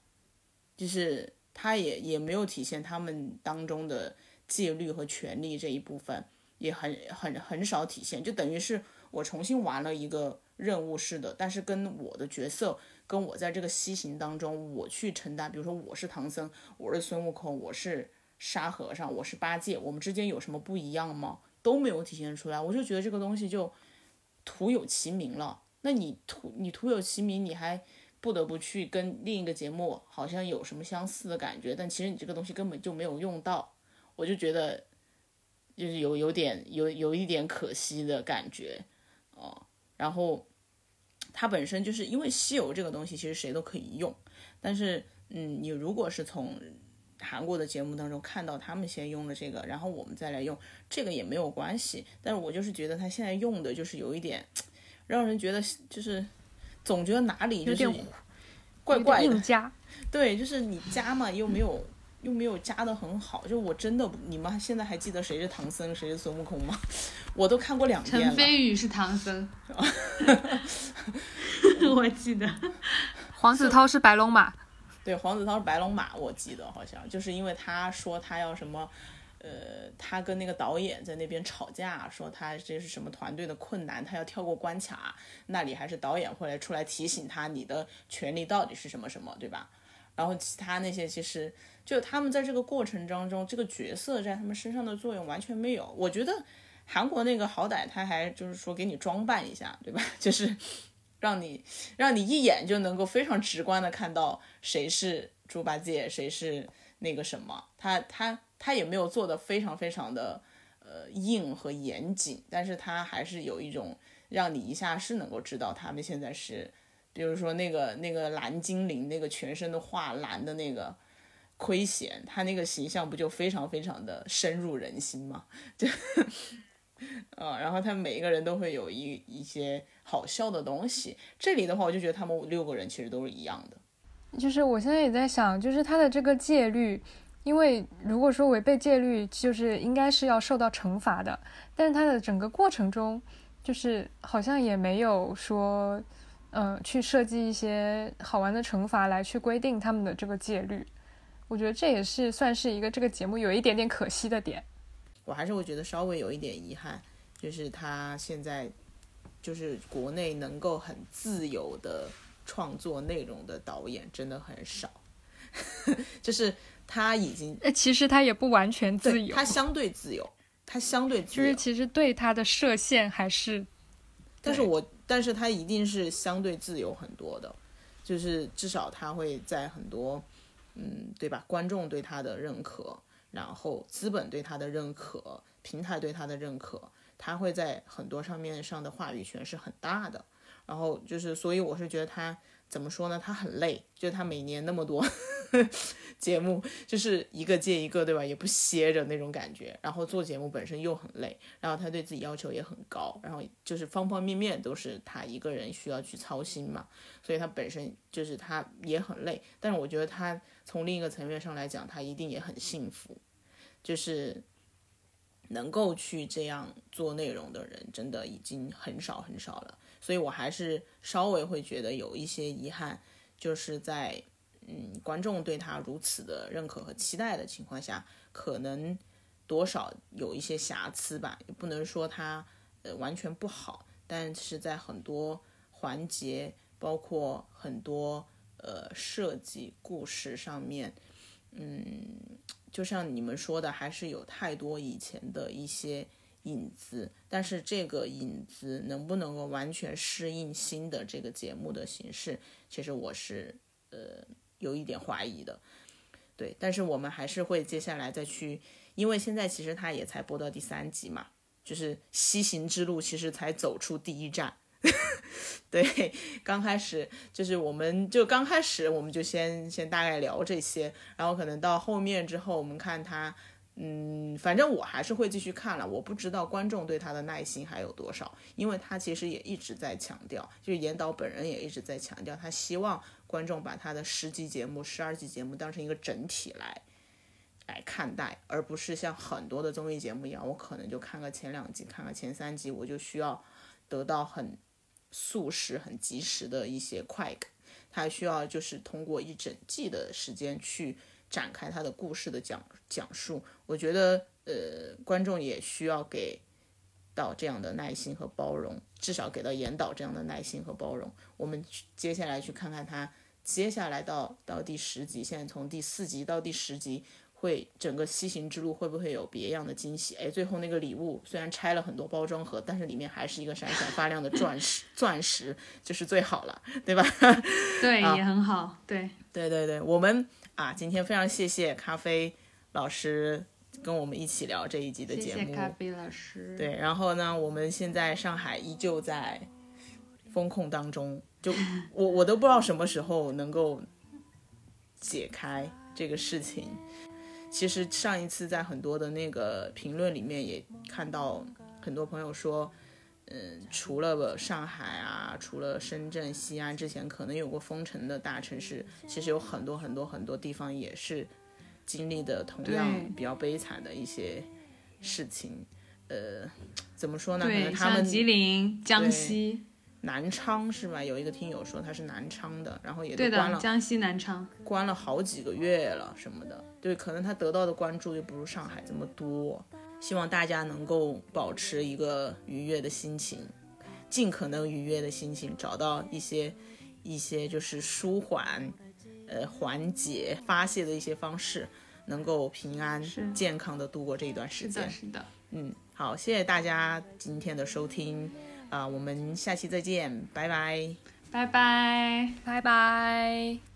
Speaker 2: 就是他也也没有体现他们当中的戒律和权利这一部分。也很很很少体现，就等于是我重新玩了一个任务似的，但是跟我的角色，跟我在这个西行当中，我去承担，比如说我是唐僧，我是孙悟空，我是沙和尚，我是八戒，我们之间有什么不一样吗？都没有体现出来，我就觉得这个东西就徒有其名了。那你徒你徒有其名，你还不得不去跟另一个节目好像有什么相似的感觉，但其实你这个东西根本就没有用到，我就觉得。就是有有点有有一点可惜的感觉，哦，然后它本身就是因为西游这个东西，其实谁都可以用，但是嗯，你如果是从韩国的节目当中看到他们先用了这个，然后我们再来用这个也没有关系，但是我就是觉得他现在用的就是有一点让人觉得就是总觉得哪里就是怪怪的，
Speaker 4: 加，
Speaker 2: 对，就是你加嘛又没有。又没有加的很好，就我真的，你们现在还记得谁是唐僧，谁是孙悟空吗？我都看过两遍了。
Speaker 3: 陈飞宇是唐僧，我记得。
Speaker 4: 黄子韬是白龙马，
Speaker 2: 对，黄子韬是白龙马，我记得好像就是因为他说他要什么，呃，他跟那个导演在那边吵架，说他这是什么团队的困难，他要跳过关卡，那里还是导演会来出来提醒他，你的权利到底是什么什么，对吧？然后其他那些其实。就他们在这个过程当中，这个角色在他们身上的作用完全没有。我觉得韩国那个好歹他还就是说给你装扮一下，对吧？就是让你让你一眼就能够非常直观的看到谁是猪八戒，谁是那个什么。他他他也没有做的非常非常的呃硬和严谨，但是他还是有一种让你一下是能够知道他们现在是，比如说那个那个蓝精灵，那个全身都画蓝的那个。亏贤，他那个形象不就非常非常的深入人心吗？就，呃，然后他每一个人都会有一一些好笑的东西。这里的话，我就觉得他们六个人其实都是一样的。
Speaker 4: 就是我现在也在想，就是他的这个戒律，因为如果说违背戒律，就是应该是要受到惩罚的。但是他的整个过程中，就是好像也没有说，嗯，去设计一些好玩的惩罚来去规定他们的这个戒律。我觉得这也是算是一个这个节目有一点点可惜的点。
Speaker 2: 我还是会觉得稍微有一点遗憾，就是他现在就是国内能够很自由的创作内容的导演真的很少，就是他已经，
Speaker 4: 呃，其实他也不完全自由，
Speaker 2: 他相对自由，他相对
Speaker 4: 就是其实对他的设限还是，
Speaker 2: 但是我但是他一定是相对自由很多的，就是至少他会在很多。嗯，对吧？观众对他的认可，然后资本对他的认可，平台对他的认可，他会在很多上面上的话语权是很大的。然后就是，所以我是觉得他。怎么说呢？他很累，就是他每年那么多 节目，就是一个接一个，对吧？也不歇着那种感觉。然后做节目本身又很累，然后他对自己要求也很高，然后就是方方面面都是他一个人需要去操心嘛。所以他本身就是他也很累，但是我觉得他从另一个层面上来讲，他一定也很幸福，就是能够去这样做内容的人，真的已经很少很少了。所以我还是稍微会觉得有一些遗憾，就是在嗯观众对他如此的认可和期待的情况下，可能多少有一些瑕疵吧，也不能说他呃完全不好，但是在很多环节，包括很多呃设计故事上面，嗯，就像你们说的，还是有太多以前的一些。影子，但是这个影子能不能够完全适应新的这个节目的形式，其实我是呃有一点怀疑的。对，但是我们还是会接下来再去，因为现在其实它也才播到第三集嘛，就是西行之路其实才走出第一站。对，刚开始就是我们就刚开始我们就先先大概聊这些，然后可能到后面之后，我们看他，嗯，反正我还是会继续看了。我不知道观众对他的耐心还有多少，因为他其实也一直在强调，就是严导本人也一直在强调，他希望观众把他的十集节目、十二集节目当成一个整体来来看待，而不是像很多的综艺节目一样，我可能就看个前两集，看个前三集，我就需要得到很。速食很及时的一些快感，他需要就是通过一整季的时间去展开他的故事的讲讲述。我觉得呃，观众也需要给到这样的耐心和包容，至少给到严导这样的耐心和包容。我们接下来去看看他接下来到到第十集，现在从第四集到第十集。会整个西行之路会不会有别样的惊喜？哎，最后那个礼物虽然拆了很多包装盒，但是里面还是一个闪闪发亮的钻石，钻石就是最好了，对吧？
Speaker 3: 对，也很好。对，
Speaker 2: 对对对，我们啊，今天非常谢谢咖啡老师跟我们一起聊这一集的节目。
Speaker 3: 谢谢咖啡老师。
Speaker 2: 对，然后呢，我们现在上海依旧在风控当中，就 我我都不知道什么时候能够解开这个事情。其实上一次在很多的那个评论里面也看到很多朋友说，嗯，除了上海啊，除了深圳、西安之前可能有过封城的大城市，其实有很多很多很多地方也是经历的同样比较悲惨的一些事情。呃，怎么说呢？可能他们
Speaker 3: 吉林、江西。
Speaker 2: 南昌是吧？有一个听友说他是南昌的，然后也都关了。
Speaker 3: 江西南昌
Speaker 2: 关了好几个月了什么的。对，可能他得到的关注又不如上海这么多。希望大家能够保持一个愉悦的心情，尽可能愉悦的心情，找到一些一些就是舒缓、呃缓解、发泄的一些方式，能够平安健康的度过这一段时间。
Speaker 3: 是的，
Speaker 2: 嗯，好，谢谢大家今天的收听。啊，我们下期再见，拜拜，
Speaker 3: 拜拜，
Speaker 4: 拜拜。